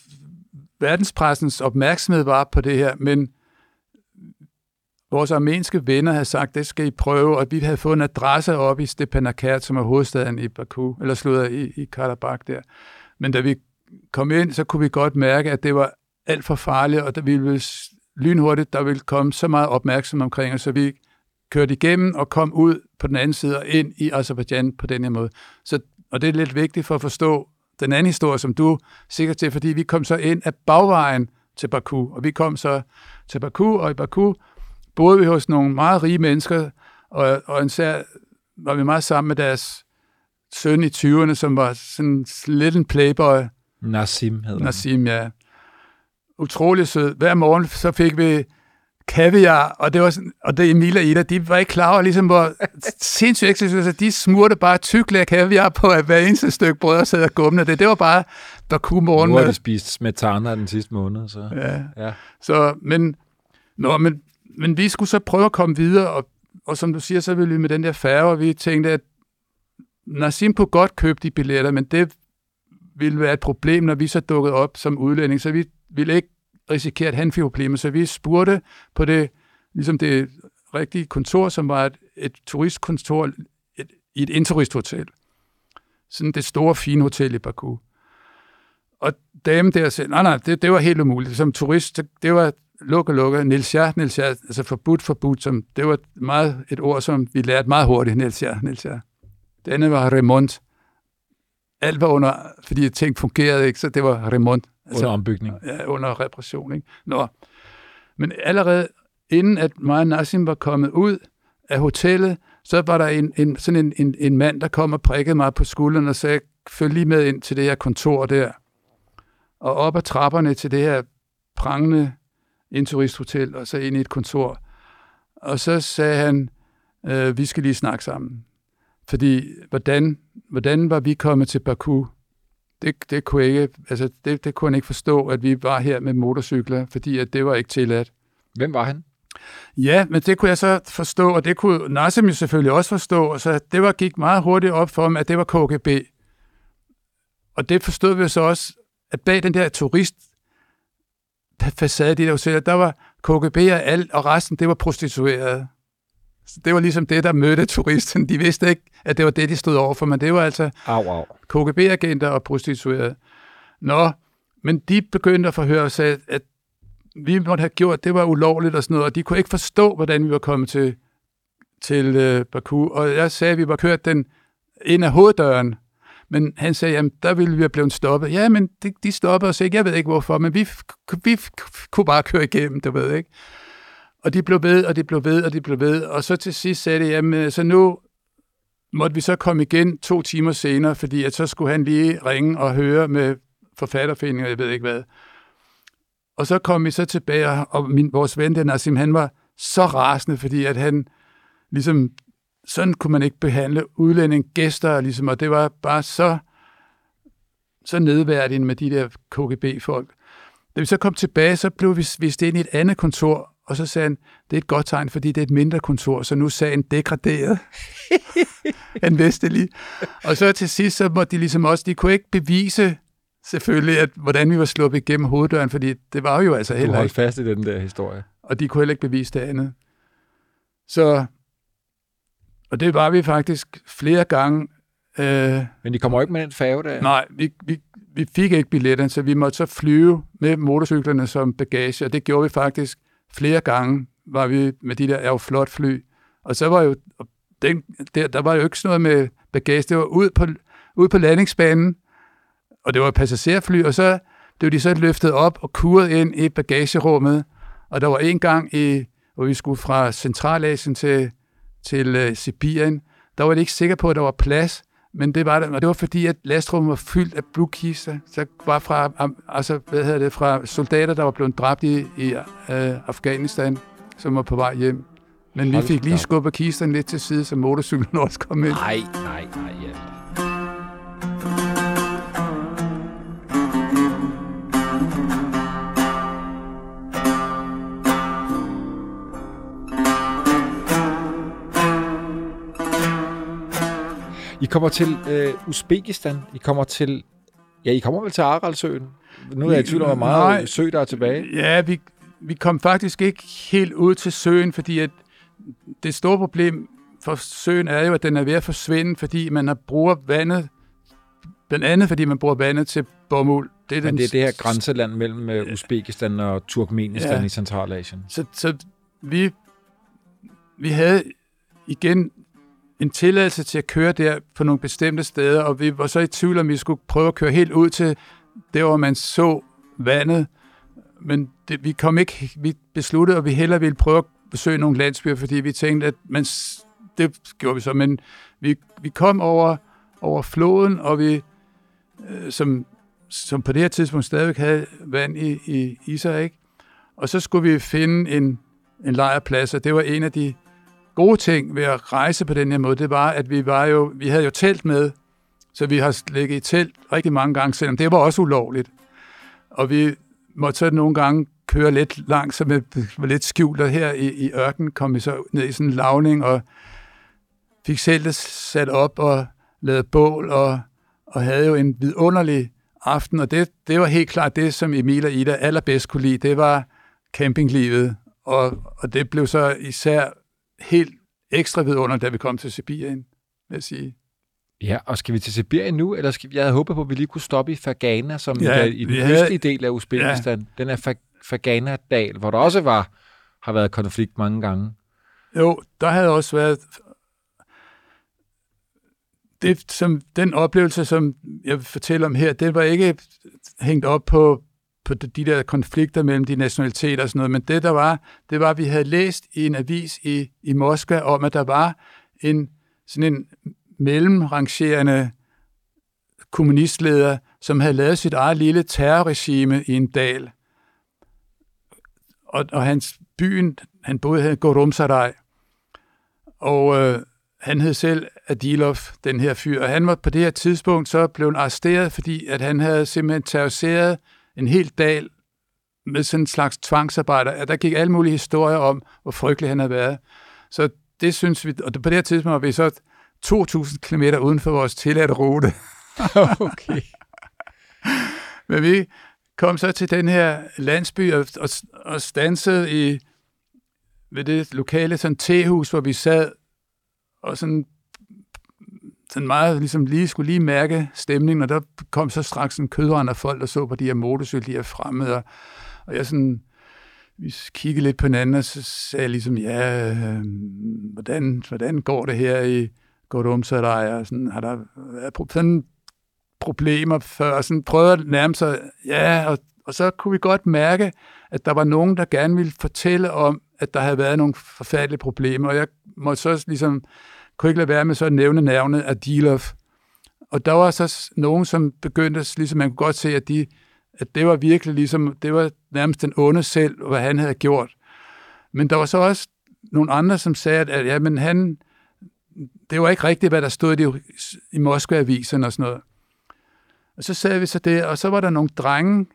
verdenspressens opmærksomhed var på det her, men vores armenske venner havde sagt, det skal I prøve, og vi havde fået en adresse op i Stepanakert, som er hovedstaden i Baku, eller slutter i, i Karabakh der. Men da vi kom ind, så kunne vi godt mærke, at det var alt for farligt, og der ville lynhurtigt, der ville komme så meget opmærksomhed omkring os, så vi kørte igennem og kom ud på den anden side og ind i Azerbaijan på den her måde. Så, og det er lidt vigtigt for at forstå den anden historie, som du sikkert til, fordi vi kom så ind af bagvejen til Baku, og vi kom så til Baku, og i Baku boede vi hos nogle meget rige mennesker, og, og især var vi meget sammen med deres søn i 20'erne, som var sådan lidt en playboy, Nassim hedder. Nassim, ja. Utrolig sød. Hver morgen så fik vi kaviar, og det var sådan, og det Emil og Ida, de var ikke klar over, ligesom hvor sindssygt eksklusivt, så de smurte bare tykle af kaviar på, at hver eneste stykke brød og sad og gumne det. Det var bare Baku morgen. Nu har de spist smetana den sidste måned, så... Ja. Ja. Så, men, nå, men, men vi skulle så prøve at komme videre, og, og som du siger, så ville vi med den der færge, og vi tænkte, at Nassim kunne godt købe de billetter, men det ville være et problem, når vi så dukkede op som udlænding, så vi ville ikke risikere, at han fik problemer, så vi spurgte på det, ligesom det rigtige kontor, som var et, et turistkontor et, i et inturisthotel. sådan det store, fine hotel i Baku. Og damen der sagde, nej, nej, det, det var helt umuligt. Som turist, det, det var lukke, lukke. Nilsja, Nilsja, altså forbudt, forbudt. Som, det var meget et ord, som vi lærte meget hurtigt, Nilsja, Nilsja. Det andet var remont. Alt var under, fordi ting fungerede ikke, så det var remont. Under ombygning. Ja, under repression. Ikke? Nå. Men allerede inden at mig og Nassim var kommet ud af hotellet, så var der en, en, sådan en, en, en mand, der kom og prikkede mig på skulderen og sagde, følg lige med ind til det her kontor der. Og op ad trapperne til det her prangende inturisthotel, og så ind i et kontor. Og så sagde han, øh, vi skal lige snakke sammen. Fordi, hvordan, hvordan var vi kommet til Baku? Det, det, kunne ikke, altså det, det kunne han ikke forstå, at vi var her med motorcykler, fordi at det var ikke tilladt. Hvem var han? Ja, men det kunne jeg så forstå, og det kunne Nassim jo selvfølgelig også forstå, og så det var, gik meget hurtigt op for ham, at det var KGB. Og det forstod vi så også, at bag den der turist facade, de der hoteller, der var KGB og, alt, og resten, det var prostituerede. Så det var ligesom det, der mødte turisten. De vidste ikke, at det var det, de stod overfor, men det var altså Au, au. KGB-agenter og prostituerede. Nå, men de begyndte at forhøre os, at, at vi måtte have gjort, det var ulovligt og sådan noget, og de kunne ikke forstå, hvordan vi var kommet til, til øh, Baku. Og jeg sagde, at vi var kørt den ind af hoveddøren, men han sagde, at der ville vi have blevet stoppet. Ja, men de, de stoppede os ikke, jeg ved ikke hvorfor, men vi, vi kunne bare køre igennem, du ved ikke. Og de blev ved, og de blev ved, og de blev ved, og så til sidst sagde de, jamen, så nu måtte vi så komme igen to timer senere, fordi at så skulle han lige ringe og høre med forfatterforeninger, jeg ved ikke hvad. Og så kom vi så tilbage, og min, vores ven, den Nassim, han var så rasende, fordi at han ligesom, sådan kunne man ikke behandle udlænding, gæster, ligesom, og det var bare så, så nedværdigt med de der KGB-folk. Da vi så kom tilbage, så blev vi vist ind i et andet kontor, og så sagde han, det er et godt tegn, fordi det er et mindre kontor, så nu er sagen degraderet. han vidste lige. Og så til sidst, så måtte de ligesom også, de kunne ikke bevise selvfølgelig, at hvordan vi var sluppet igennem hoveddøren, fordi det var jo altså Du heller holdt ikke. fast i den der historie. Og de kunne heller ikke bevise det andet. Så, og det var vi faktisk flere gange. Øh, Men de kommer jo ikke med den færge der. nej, vi, vi, vi fik ikke billetter, så vi måtte så flyve med motorcyklerne som bagage, og det gjorde vi faktisk flere gange, var vi med de der Aeroflot fly. Og så var jo, den, der, der var jo ikke sådan noget med bagage, det var ud på, ud på landingsbanen, og det var et passagerfly, og så blev de så løftet op og kuret ind i bagagerummet, og der var en gang, i, hvor vi skulle fra Centralasien til, til uh, Sibirien, der var de ikke sikker på, at der var plads, men det var der, og det var fordi, at lastrummet var fyldt af blodkister, så var fra, altså, hvad hedder det, fra soldater, der var blevet dræbt i, i uh, Afghanistan, som var på vej hjem. Men vi fik lige skubbet kisterne lidt til side, så motorcyklen også kom ind. Nej, nej, nej, I kommer til øh, Uzbekistan. I kommer til... Ja, I kommer vel til Aralsøen? Nu er jeg i tvivl om, hvor meget Nej. sø, der er tilbage. Ja, vi, vi kom faktisk ikke helt ud til søen, fordi at det store problem for søen er jo, at den er ved at forsvinde, fordi man har bruger vandet, blandt andet fordi man bruger vandet til bomuld. Det er, Men det er det her grænseland mellem øh, Uzbekistan og Turkmenistan Ja. i Centralasien. Så, så vi, vi havde igen en tilladelse til at køre der på nogle bestemte steder, og vi var så i tvivl om, vi skulle prøve at køre helt ud til der, hvor man så vandet. Men det, vi kom ikke, vi besluttede, at vi hellere ville prøve at besøge nogle landsbyer, fordi vi tænkte, at man, det gjorde vi så, men vi, vi kom over, over floden, og vi, øh, som, som på det her tidspunkt stadigvæk havde vand i, i, i sig, ikke? Og så skulle vi finde en, en lejrplads, og det var en af de gode ting ved at rejse på den her måde, det var, at vi, var jo, vi havde jo telt med, så vi har ligget i telt rigtig mange gange, selvom det var også ulovligt. Og vi måtte så nogle gange køre lidt langt, så med, med lidt skjult, og her i, i ørken kom vi så ned i sådan en lavning, og fik teltet sat op og lavet bål, og, og havde jo en vidunderlig aften, og det, det var helt klart det, som Emil og Ida allerbedst kunne lide, det var campinglivet, og, og det blev så især helt ekstra vidunder, da vi kom til Sibirien, vil jeg sige. Ja, og skal vi til Sibirien nu, eller skal vi, jeg havde håbet på, at vi lige kunne stoppe i Fergana, som Ja, er i den havde- østlige del af Uzbekistan. Ja. Den er Fergana-dal, hvor der også var, har været konflikt mange gange. Jo, der havde også været det, som, den oplevelse, som jeg vil fortælle om her, det var ikke hængt op på, på de der konflikter mellem de nationaliteter og sådan noget, men det der var, det var, at vi havde læst i en avis i, i Moskva om, at der var en sådan en mellemrangerende kommunistleder, som havde lavet sit eget lille terrorregime i en dal. Og, og hans byen, han boede her i Gorumsaray, og øh, han hed selv Adilov, den her fyr, og han var på det her tidspunkt så blevet arresteret, fordi at han havde simpelthen terroriseret en hel dal med sådan en slags tvangsarbejder. Der gik alle mulige historier om, hvor frygtelig han havde været. Så det synes vi, og på det her tidspunkt var vi så 2.000 km uden for vores tilladte rute. okay. Men vi kom så til den her landsby og, og, og stansede i, ved det lokale sådan tehus, hvor vi sad og sådan, sådan meget ligesom lige skulle lige mærke stemningen, og der kom så straks en kødrende af folk, der så på de her motorcykler, de her fremmede, og, og jeg sådan, vi kiggede lidt på hinanden, og så sagde jeg ligesom, ja, øh, hvordan, hvordan går det her i Gordumsaray, og sådan, har der været pro- sådan problemer før, og sådan prøvede at nærme sig, ja, og, og så kunne vi godt mærke, at der var nogen, der gerne ville fortælle om, at der havde været nogle forfærdelige problemer, og jeg måtte så ligesom, kunne ikke lade være med så at nævne navnet Adilov. Og der var så nogen, som begyndte, ligesom man kunne godt se, at, de, at det var virkelig ligesom, det var nærmest den onde selv, hvad han havde gjort. Men der var så også nogle andre, som sagde, at, at jamen, han, det var ikke rigtigt, hvad der stod i, i Moskva-aviserne og sådan noget. Og så sagde vi så det, og så var der nogle drenge,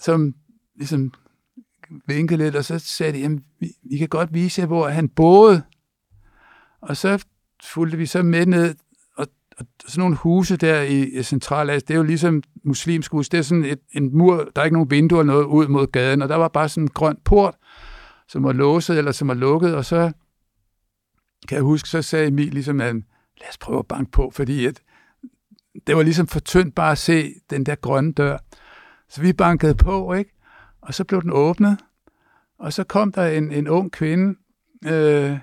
som ligesom vinkede lidt, og så sagde de, jamen, vi, vi kan godt vise jer, hvor han boede. Og så fulgte vi så med ned, og, og sådan nogle huse der i, i Centralasien, det er jo ligesom muslimsk hus, det er sådan et, en mur, der er ikke nogen vinduer eller noget ud mod gaden, og der var bare sådan en grøn port, som var låset eller som var lukket, og så kan jeg huske, så sagde Emil ligesom, at lad os prøve at banke på, fordi at det var ligesom for tyndt bare at se den der grønne dør. Så vi bankede på, ikke? Og så blev den åbnet, og så kom der en, en ung kvinde, øh,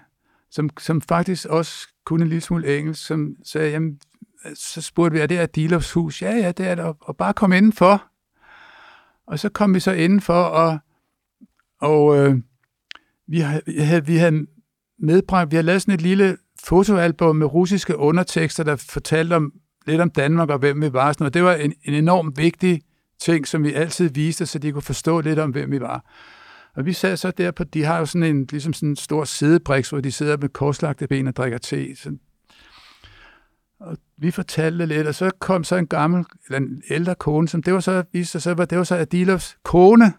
som, som faktisk også kunne en lille smule engelsk, som sagde, jamen, så spurgte vi, er det Adilovs hus? Ja, ja, det er det, og, bare kom indenfor. Og så kom vi så indenfor, og, og øh, vi, havde, vi havde, vi medbragt, vi havde lavet sådan et lille fotoalbum med russiske undertekster, der fortalte om, lidt om Danmark og hvem vi var. og Sådan noget. Det var en, en enormt vigtig ting, som vi altid viste, så de kunne forstå lidt om, hvem vi var. Og vi sad så der på, de har jo sådan en, ligesom sådan en stor sædebriks, hvor de sidder med korslagte ben og drikker te. Så, og vi fortalte lidt, og så kom så en gammel, eller en ældre kone, som det var så, viste sig så, var, det var så Adilovs kone,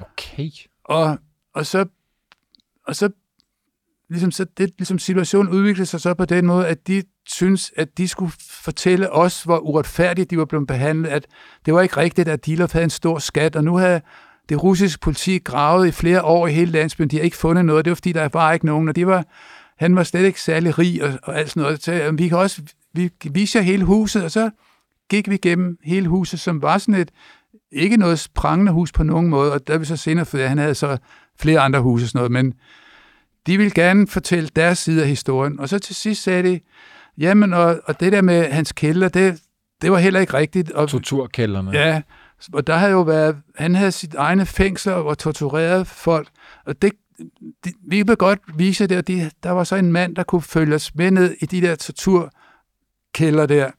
Okay. og, og så, og så, ligesom, så det, ligesom situationen udviklede sig så på den måde, at de synes, at de skulle fortælle os, hvor uretfærdigt de var blevet behandlet, at det var ikke rigtigt, at Dilov havde en stor skat, og nu havde det russiske politi gravet i flere år i hele landsbyen, de har ikke fundet noget, det var fordi, der var ikke nogen, og de var, han var slet ikke særlig rig og, og alt sådan noget. Så øh, vi kan også vi vise jer hele huset, og så gik vi gennem hele huset, som var sådan et, ikke noget prangende hus på nogen måde, og der vi så senere, for han havde så flere andre huse og sådan noget, men de ville gerne fortælle deres side af historien. Og så til sidst sagde de, jamen, og, og det der med hans kælder, det, det var heller ikke rigtigt. Og, Torturkælderne. ja, og der havde jo været, han havde sit egne fængsler og torturerede folk, og det, det vi kan godt vise det, og de, der var så en mand, der kunne følge os med ned i de der torturkælder der.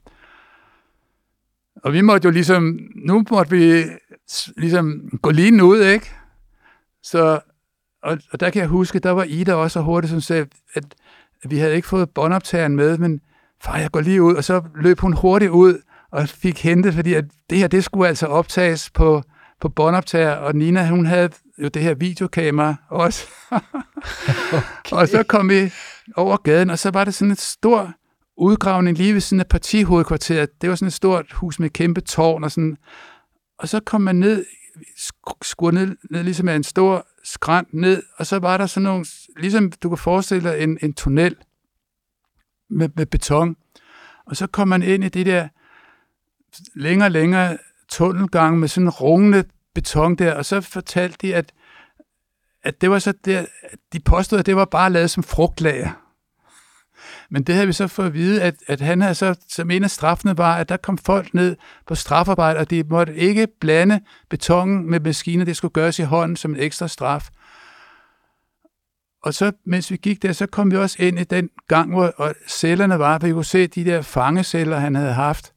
Og vi måtte jo ligesom, nu måtte vi ligesom gå lige ud, ikke? Så, og, og der kan jeg huske, der var Ida også så hurtigt, som sagde, at, at vi havde ikke fået båndoptageren med, men far, jeg går lige ud, og så løb hun hurtigt ud og fik hentet, fordi at det her, det skulle altså optages på, på båndoptager, og Nina, hun havde jo det her videokamera også. okay. Og så kom vi over gaden, og så var der sådan et stor udgravning lige ved sådan et partihovedkvarter. Det var sådan et stort hus med kæmpe tårn og sådan. Og så kom man ned, sk- skudt ned, ned ligesom af en stor skrant ned, og så var der sådan nogle, ligesom du kan forestille dig en, en tunnel med, med beton. Og så kom man ind i det der længere og længere tunnelgang med sådan en rungende beton der, og så fortalte de, at, at det var så der, de påstod, at det var bare lavet som frugtlager. Men det havde vi så fået at vide, at, at han havde så, som en af straffene var, at der kom folk ned på strafarbejde, og de måtte ikke blande betongen med maskiner, det skulle gøres i hånden som en ekstra straf. Og så, mens vi gik der, så kom vi også ind i den gang, hvor og cellerne var, vi kunne se de der fangeceller, han havde haft,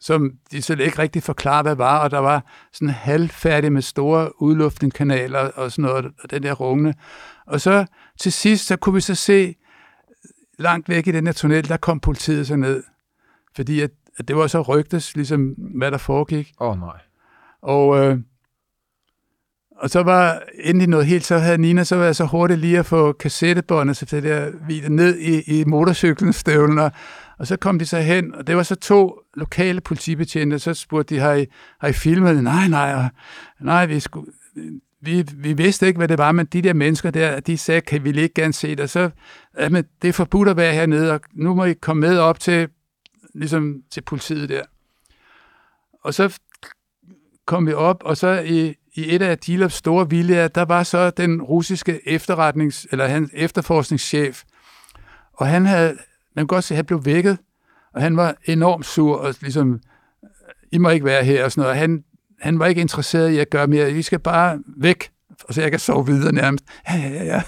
som de så ikke rigtig forklare, hvad var, og der var sådan halvfærdige med store udluftningskanaler og sådan noget, og den der rungne. Og så til sidst, så kunne vi så se, langt væk i den her tunnel, der kom politiet så ned. Fordi at, at det var så rygtes, ligesom hvad der foregik. Åh oh, nej. Og, øh, og så var endelig noget helt, så havde Nina så været så hurtigt lige at få kassettebåndet, så det der video ned i, i motorcyklens støvlen, og, og så kom de så hen, og det var så to lokale politibetjente, så spurgte de, har I, har I filmet? Nej, nej, og, nej, vi, skulle, vi, vi vidste ikke, hvad det var, men de der mennesker der, de sagde, kan vi ikke gerne se det? Og så, jamen, det er forbudt at være hernede, og nu må I komme med op til, ligesom, til politiet der. Og så kom vi op, og så i, i et af Dilovs store villager, der var så den russiske efterretnings, eller han efterforskningschef, og han havde, man kan godt se, at han blev vækket, og han var enormt sur, og ligesom, I må ikke være her, og sådan noget. Han, han var ikke interesseret i at gøre mere. Vi skal bare væk, og så jeg kan sove videre nærmest. Ja, ja, ja.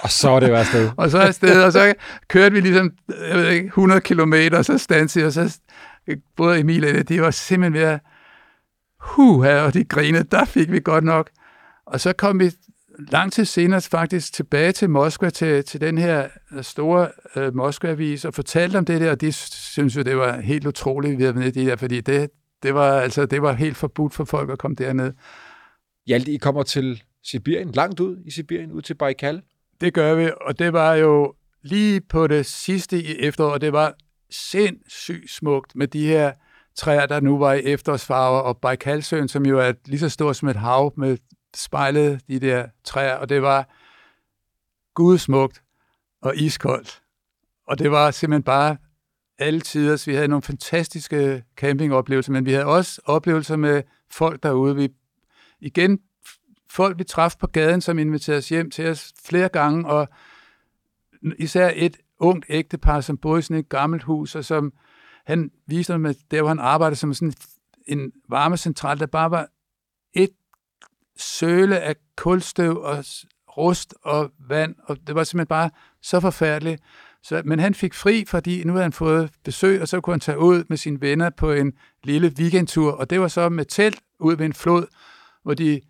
Og så er det jo afsted. og så afsted, og så kørte vi ligesom, jeg ved ikke, 100 kilometer, og så standsede, og så både Emil og det, de var simpelthen ved at, huha, og de grinede, der fik vi godt nok. Og så kom vi lang tid senere faktisk tilbage til Moskva, til, til den her store øh, Moskva-avis, og fortalte om det der, og de synes jo, det var helt utroligt, vi havde været det der, fordi det, det var, altså, det var helt forbudt for folk at komme derned. Hjalte, I kommer til Sibirien, langt ud i Sibirien, ud til Baikal. Det gør vi, og det var jo lige på det sidste i efteråret, og det var sindssygt smukt med de her træer, der nu var i efterårsfarver, og Baikalsøen, som jo er lige så stor som et hav med spejlede de der træer, og det var gudsmukt og iskoldt. Og det var simpelthen bare alle tider. Så vi havde nogle fantastiske campingoplevelser, men vi havde også oplevelser med folk derude. Vi, igen, folk vi traf på gaden, som inviterede os hjem til os flere gange, og især et ungt ægtepar, som boede i sådan et gammelt hus, og som han viste mig, der hvor han arbejdede som sådan en varmecentral, der bare var et søle af kulstøv og rust og vand, og det var simpelthen bare så forfærdeligt. Så, men han fik fri, fordi nu havde han fået besøg, og så kunne han tage ud med sine venner på en lille weekendtur, og det var så med telt ud ved en flod, hvor de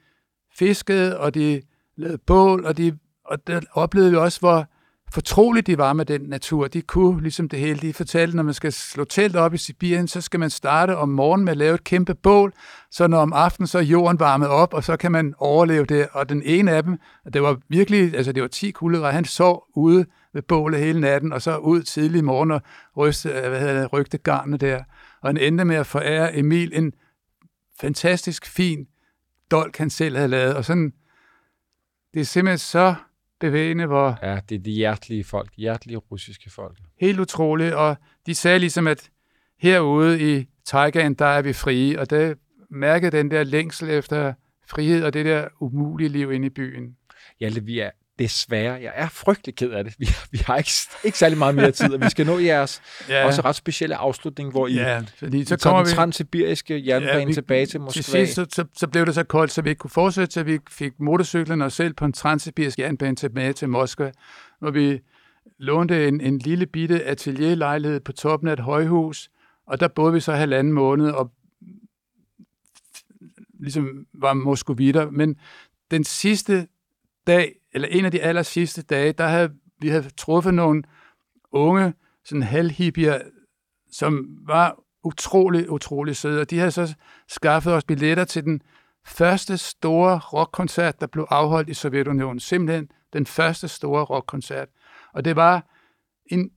fiskede, og de lavede bål, og, de, og der oplevede vi også, hvor fortroligt de var med den natur. De kunne ligesom det hele. De fortalte, når man skal slå telt op i Sibirien, så skal man starte om morgenen med at lave et kæmpe bål, så når om aftenen så er jorden varmet op, og så kan man overleve det. Og den ene af dem, det var virkelig, altså det var 10 kulder, han sov ude ved bålet hele natten, og så ud tidlig morgen og ryste, øh, hvad hedder det, rygte garnet der. Og han endte med at forære Emil en fantastisk fin dolk, han selv havde lavet. Og sådan, det er simpelthen så bevægende, hvor Ja, det er de hjertelige folk, hjertelige russiske folk. helt utroligt, og de sagde ligesom, at herude i Taigaen, der er vi frie, og det mærkede den der længsel efter frihed og det der umulige liv inde i byen. Hjalte, vi er desværre, jeg er frygtelig ked af det. Vi, vi har ikke, ikke særlig meget mere tid, og vi skal nå jeres ja. også ret specielle afslutning, hvor I, ja, fordi så så tager den transsibiriske jernbane Ja, vi- tilbage til Moskva. til sidst, så, så, så blev det så koldt, så vi ikke kunne fortsætte, så vi fik motorcyklen og selv på en transsibirisk jernbane tilbage til Moskva, hvor vi lånte en, en lille bitte atelierlejlighed på toppen af et højhus, og der boede vi så halvanden måned og ligesom var moskovitter. Men den sidste dag, eller en af de aller sidste dage, der havde vi havde truffet nogle unge, sådan halvhippier, som var utrolig, utrolig søde, og de havde så skaffet os billetter til den første store rockkoncert, der blev afholdt i Sovjetunionen. Simpelthen den første store rockkoncert. Og det var en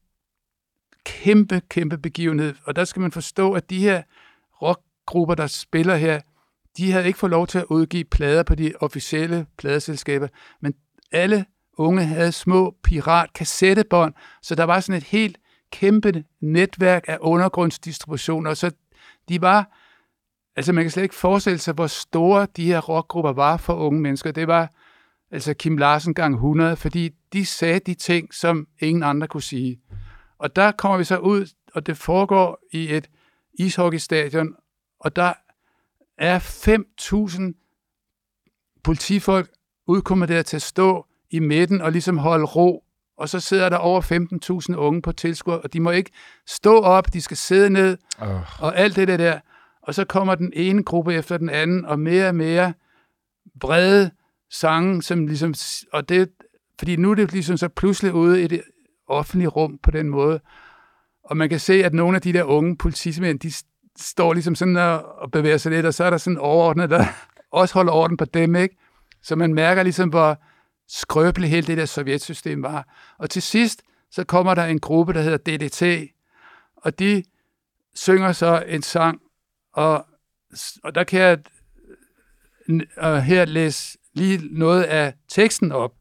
kæmpe, kæmpe begivenhed. Og der skal man forstå, at de her rockgrupper, der spiller her, de havde ikke fået lov til at udgive plader på de officielle pladeselskaber, men alle unge havde små pirat-kassettebånd, så der var sådan et helt kæmpe netværk af undergrundsdistributioner, så de var, altså man kan slet ikke forestille sig, hvor store de her rockgrupper var for unge mennesker. Det var altså Kim Larsen gang 100, fordi de sagde de ting, som ingen andre kunne sige. Og der kommer vi så ud, og det foregår i et ishockeystadion, og der er 5.000 politifolk udkommanderet til at stå i midten og ligesom holde ro. Og så sidder der over 15.000 unge på tilskuer, og de må ikke stå op, de skal sidde ned, Oh. og alt det der. Og så kommer den ene gruppe efter den anden, og mere og mere brede sange, som ligesom, og det, fordi nu er det ligesom så pludselig ude i det offentlige rum på den måde. Og man kan se, at nogle af de der unge politimænd, de står ligesom sådan og bevæger sig lidt, og så er der sådan overordnet, der også holder orden på dem, ikke? Så man mærker ligesom, hvor skrøbelig hele det der sovjetsystem var. Og til sidst, så kommer der en gruppe, der hedder DDT, og de synger så en sang, og, og der kan jeg og her læse lige noget af teksten op.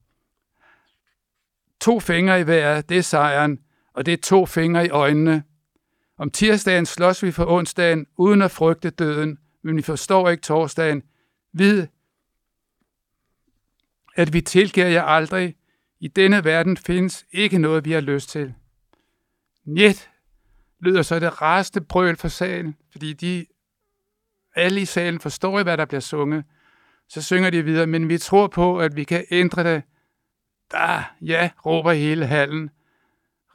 To fingre i vejret, det er sejren, og det er to fingre i øjnene. Om tirsdagen slås vi for onsdagen, uden at frygte døden, men vi forstår ikke torsdagen. Vid, at vi tilgiver jer aldrig. I denne verden findes ikke noget, vi har lyst til. Njet, lyder så det raste brøl fra salen, fordi de alle i salen forstår, hvad der bliver sunget. Så synger de videre, men vi tror på, at vi kan ændre det. Da, ja, råber hele hallen.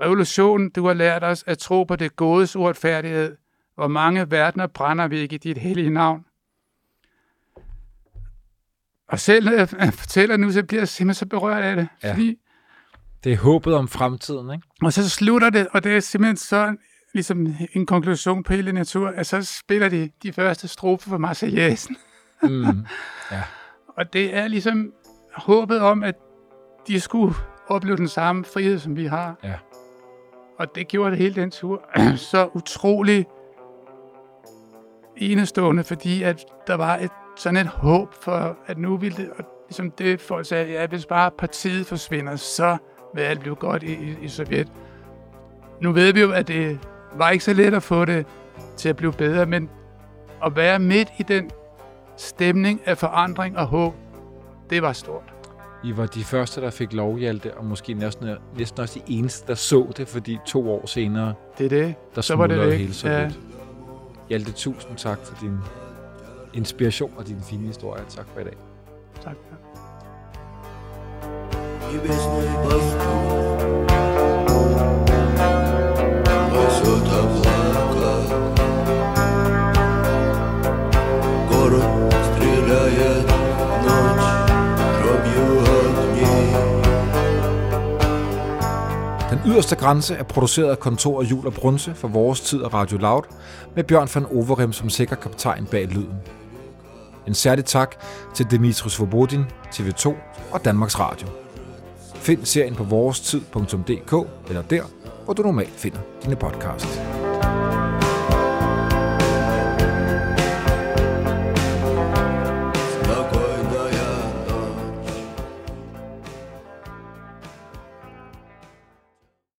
Revolutionen, du har lært os at tro på det godes uretfærdighed. Hvor mange verdener brænder vi ikke i dit hellige navn? Og selv når jeg fortæller nu, så bliver jeg simpelthen så berørt af det. Ja. Ja. Fordi Det er håbet om fremtiden, ikke? og så slutter det, og det er simpelthen så ligesom en konklusion på hele natur, at så spiller de de første strofer for Marseillaisen. Mm. Og det er ligesom håbet om, at de skulle opleve den samme frihed, som vi har. Ja. Og det gjorde det hele den tur så utrolig enestående, fordi at der var et, sådan et håb for, at nu ville det, og ligesom det folk sagde, ja, hvis bare partiet forsvinder, så vil alt blive godt i, i, i Sovjet. Nu ved vi jo, at det var ikke så let at få det til at blive bedre, men at være midt i den stemning af forandring og håb, det var stort. I var de første, der fik lov, Hjalte, og måske næsten, næsten også de eneste, der så det, fordi to år senere, Det er det. der Så var det smuldrede væk. hele Sovjet. Hjalte, tusind tak for din inspiration og din fine historie. Tak for i dag. Tak. Небесный пастух Пасет облака Город стреляет в ночь Дробью огней Den yderste grænse er produceret af kontor Jul og Brunse for vores tid og Radio Loud, med Bjørn van Overem som sikker kaptajn bag lyden. En særlig tak til Dimitris Svobodin, TV2 og Danmarks Radio. Find serien på vorestid.dk eller der, hvor du normalt finder dine podcasts.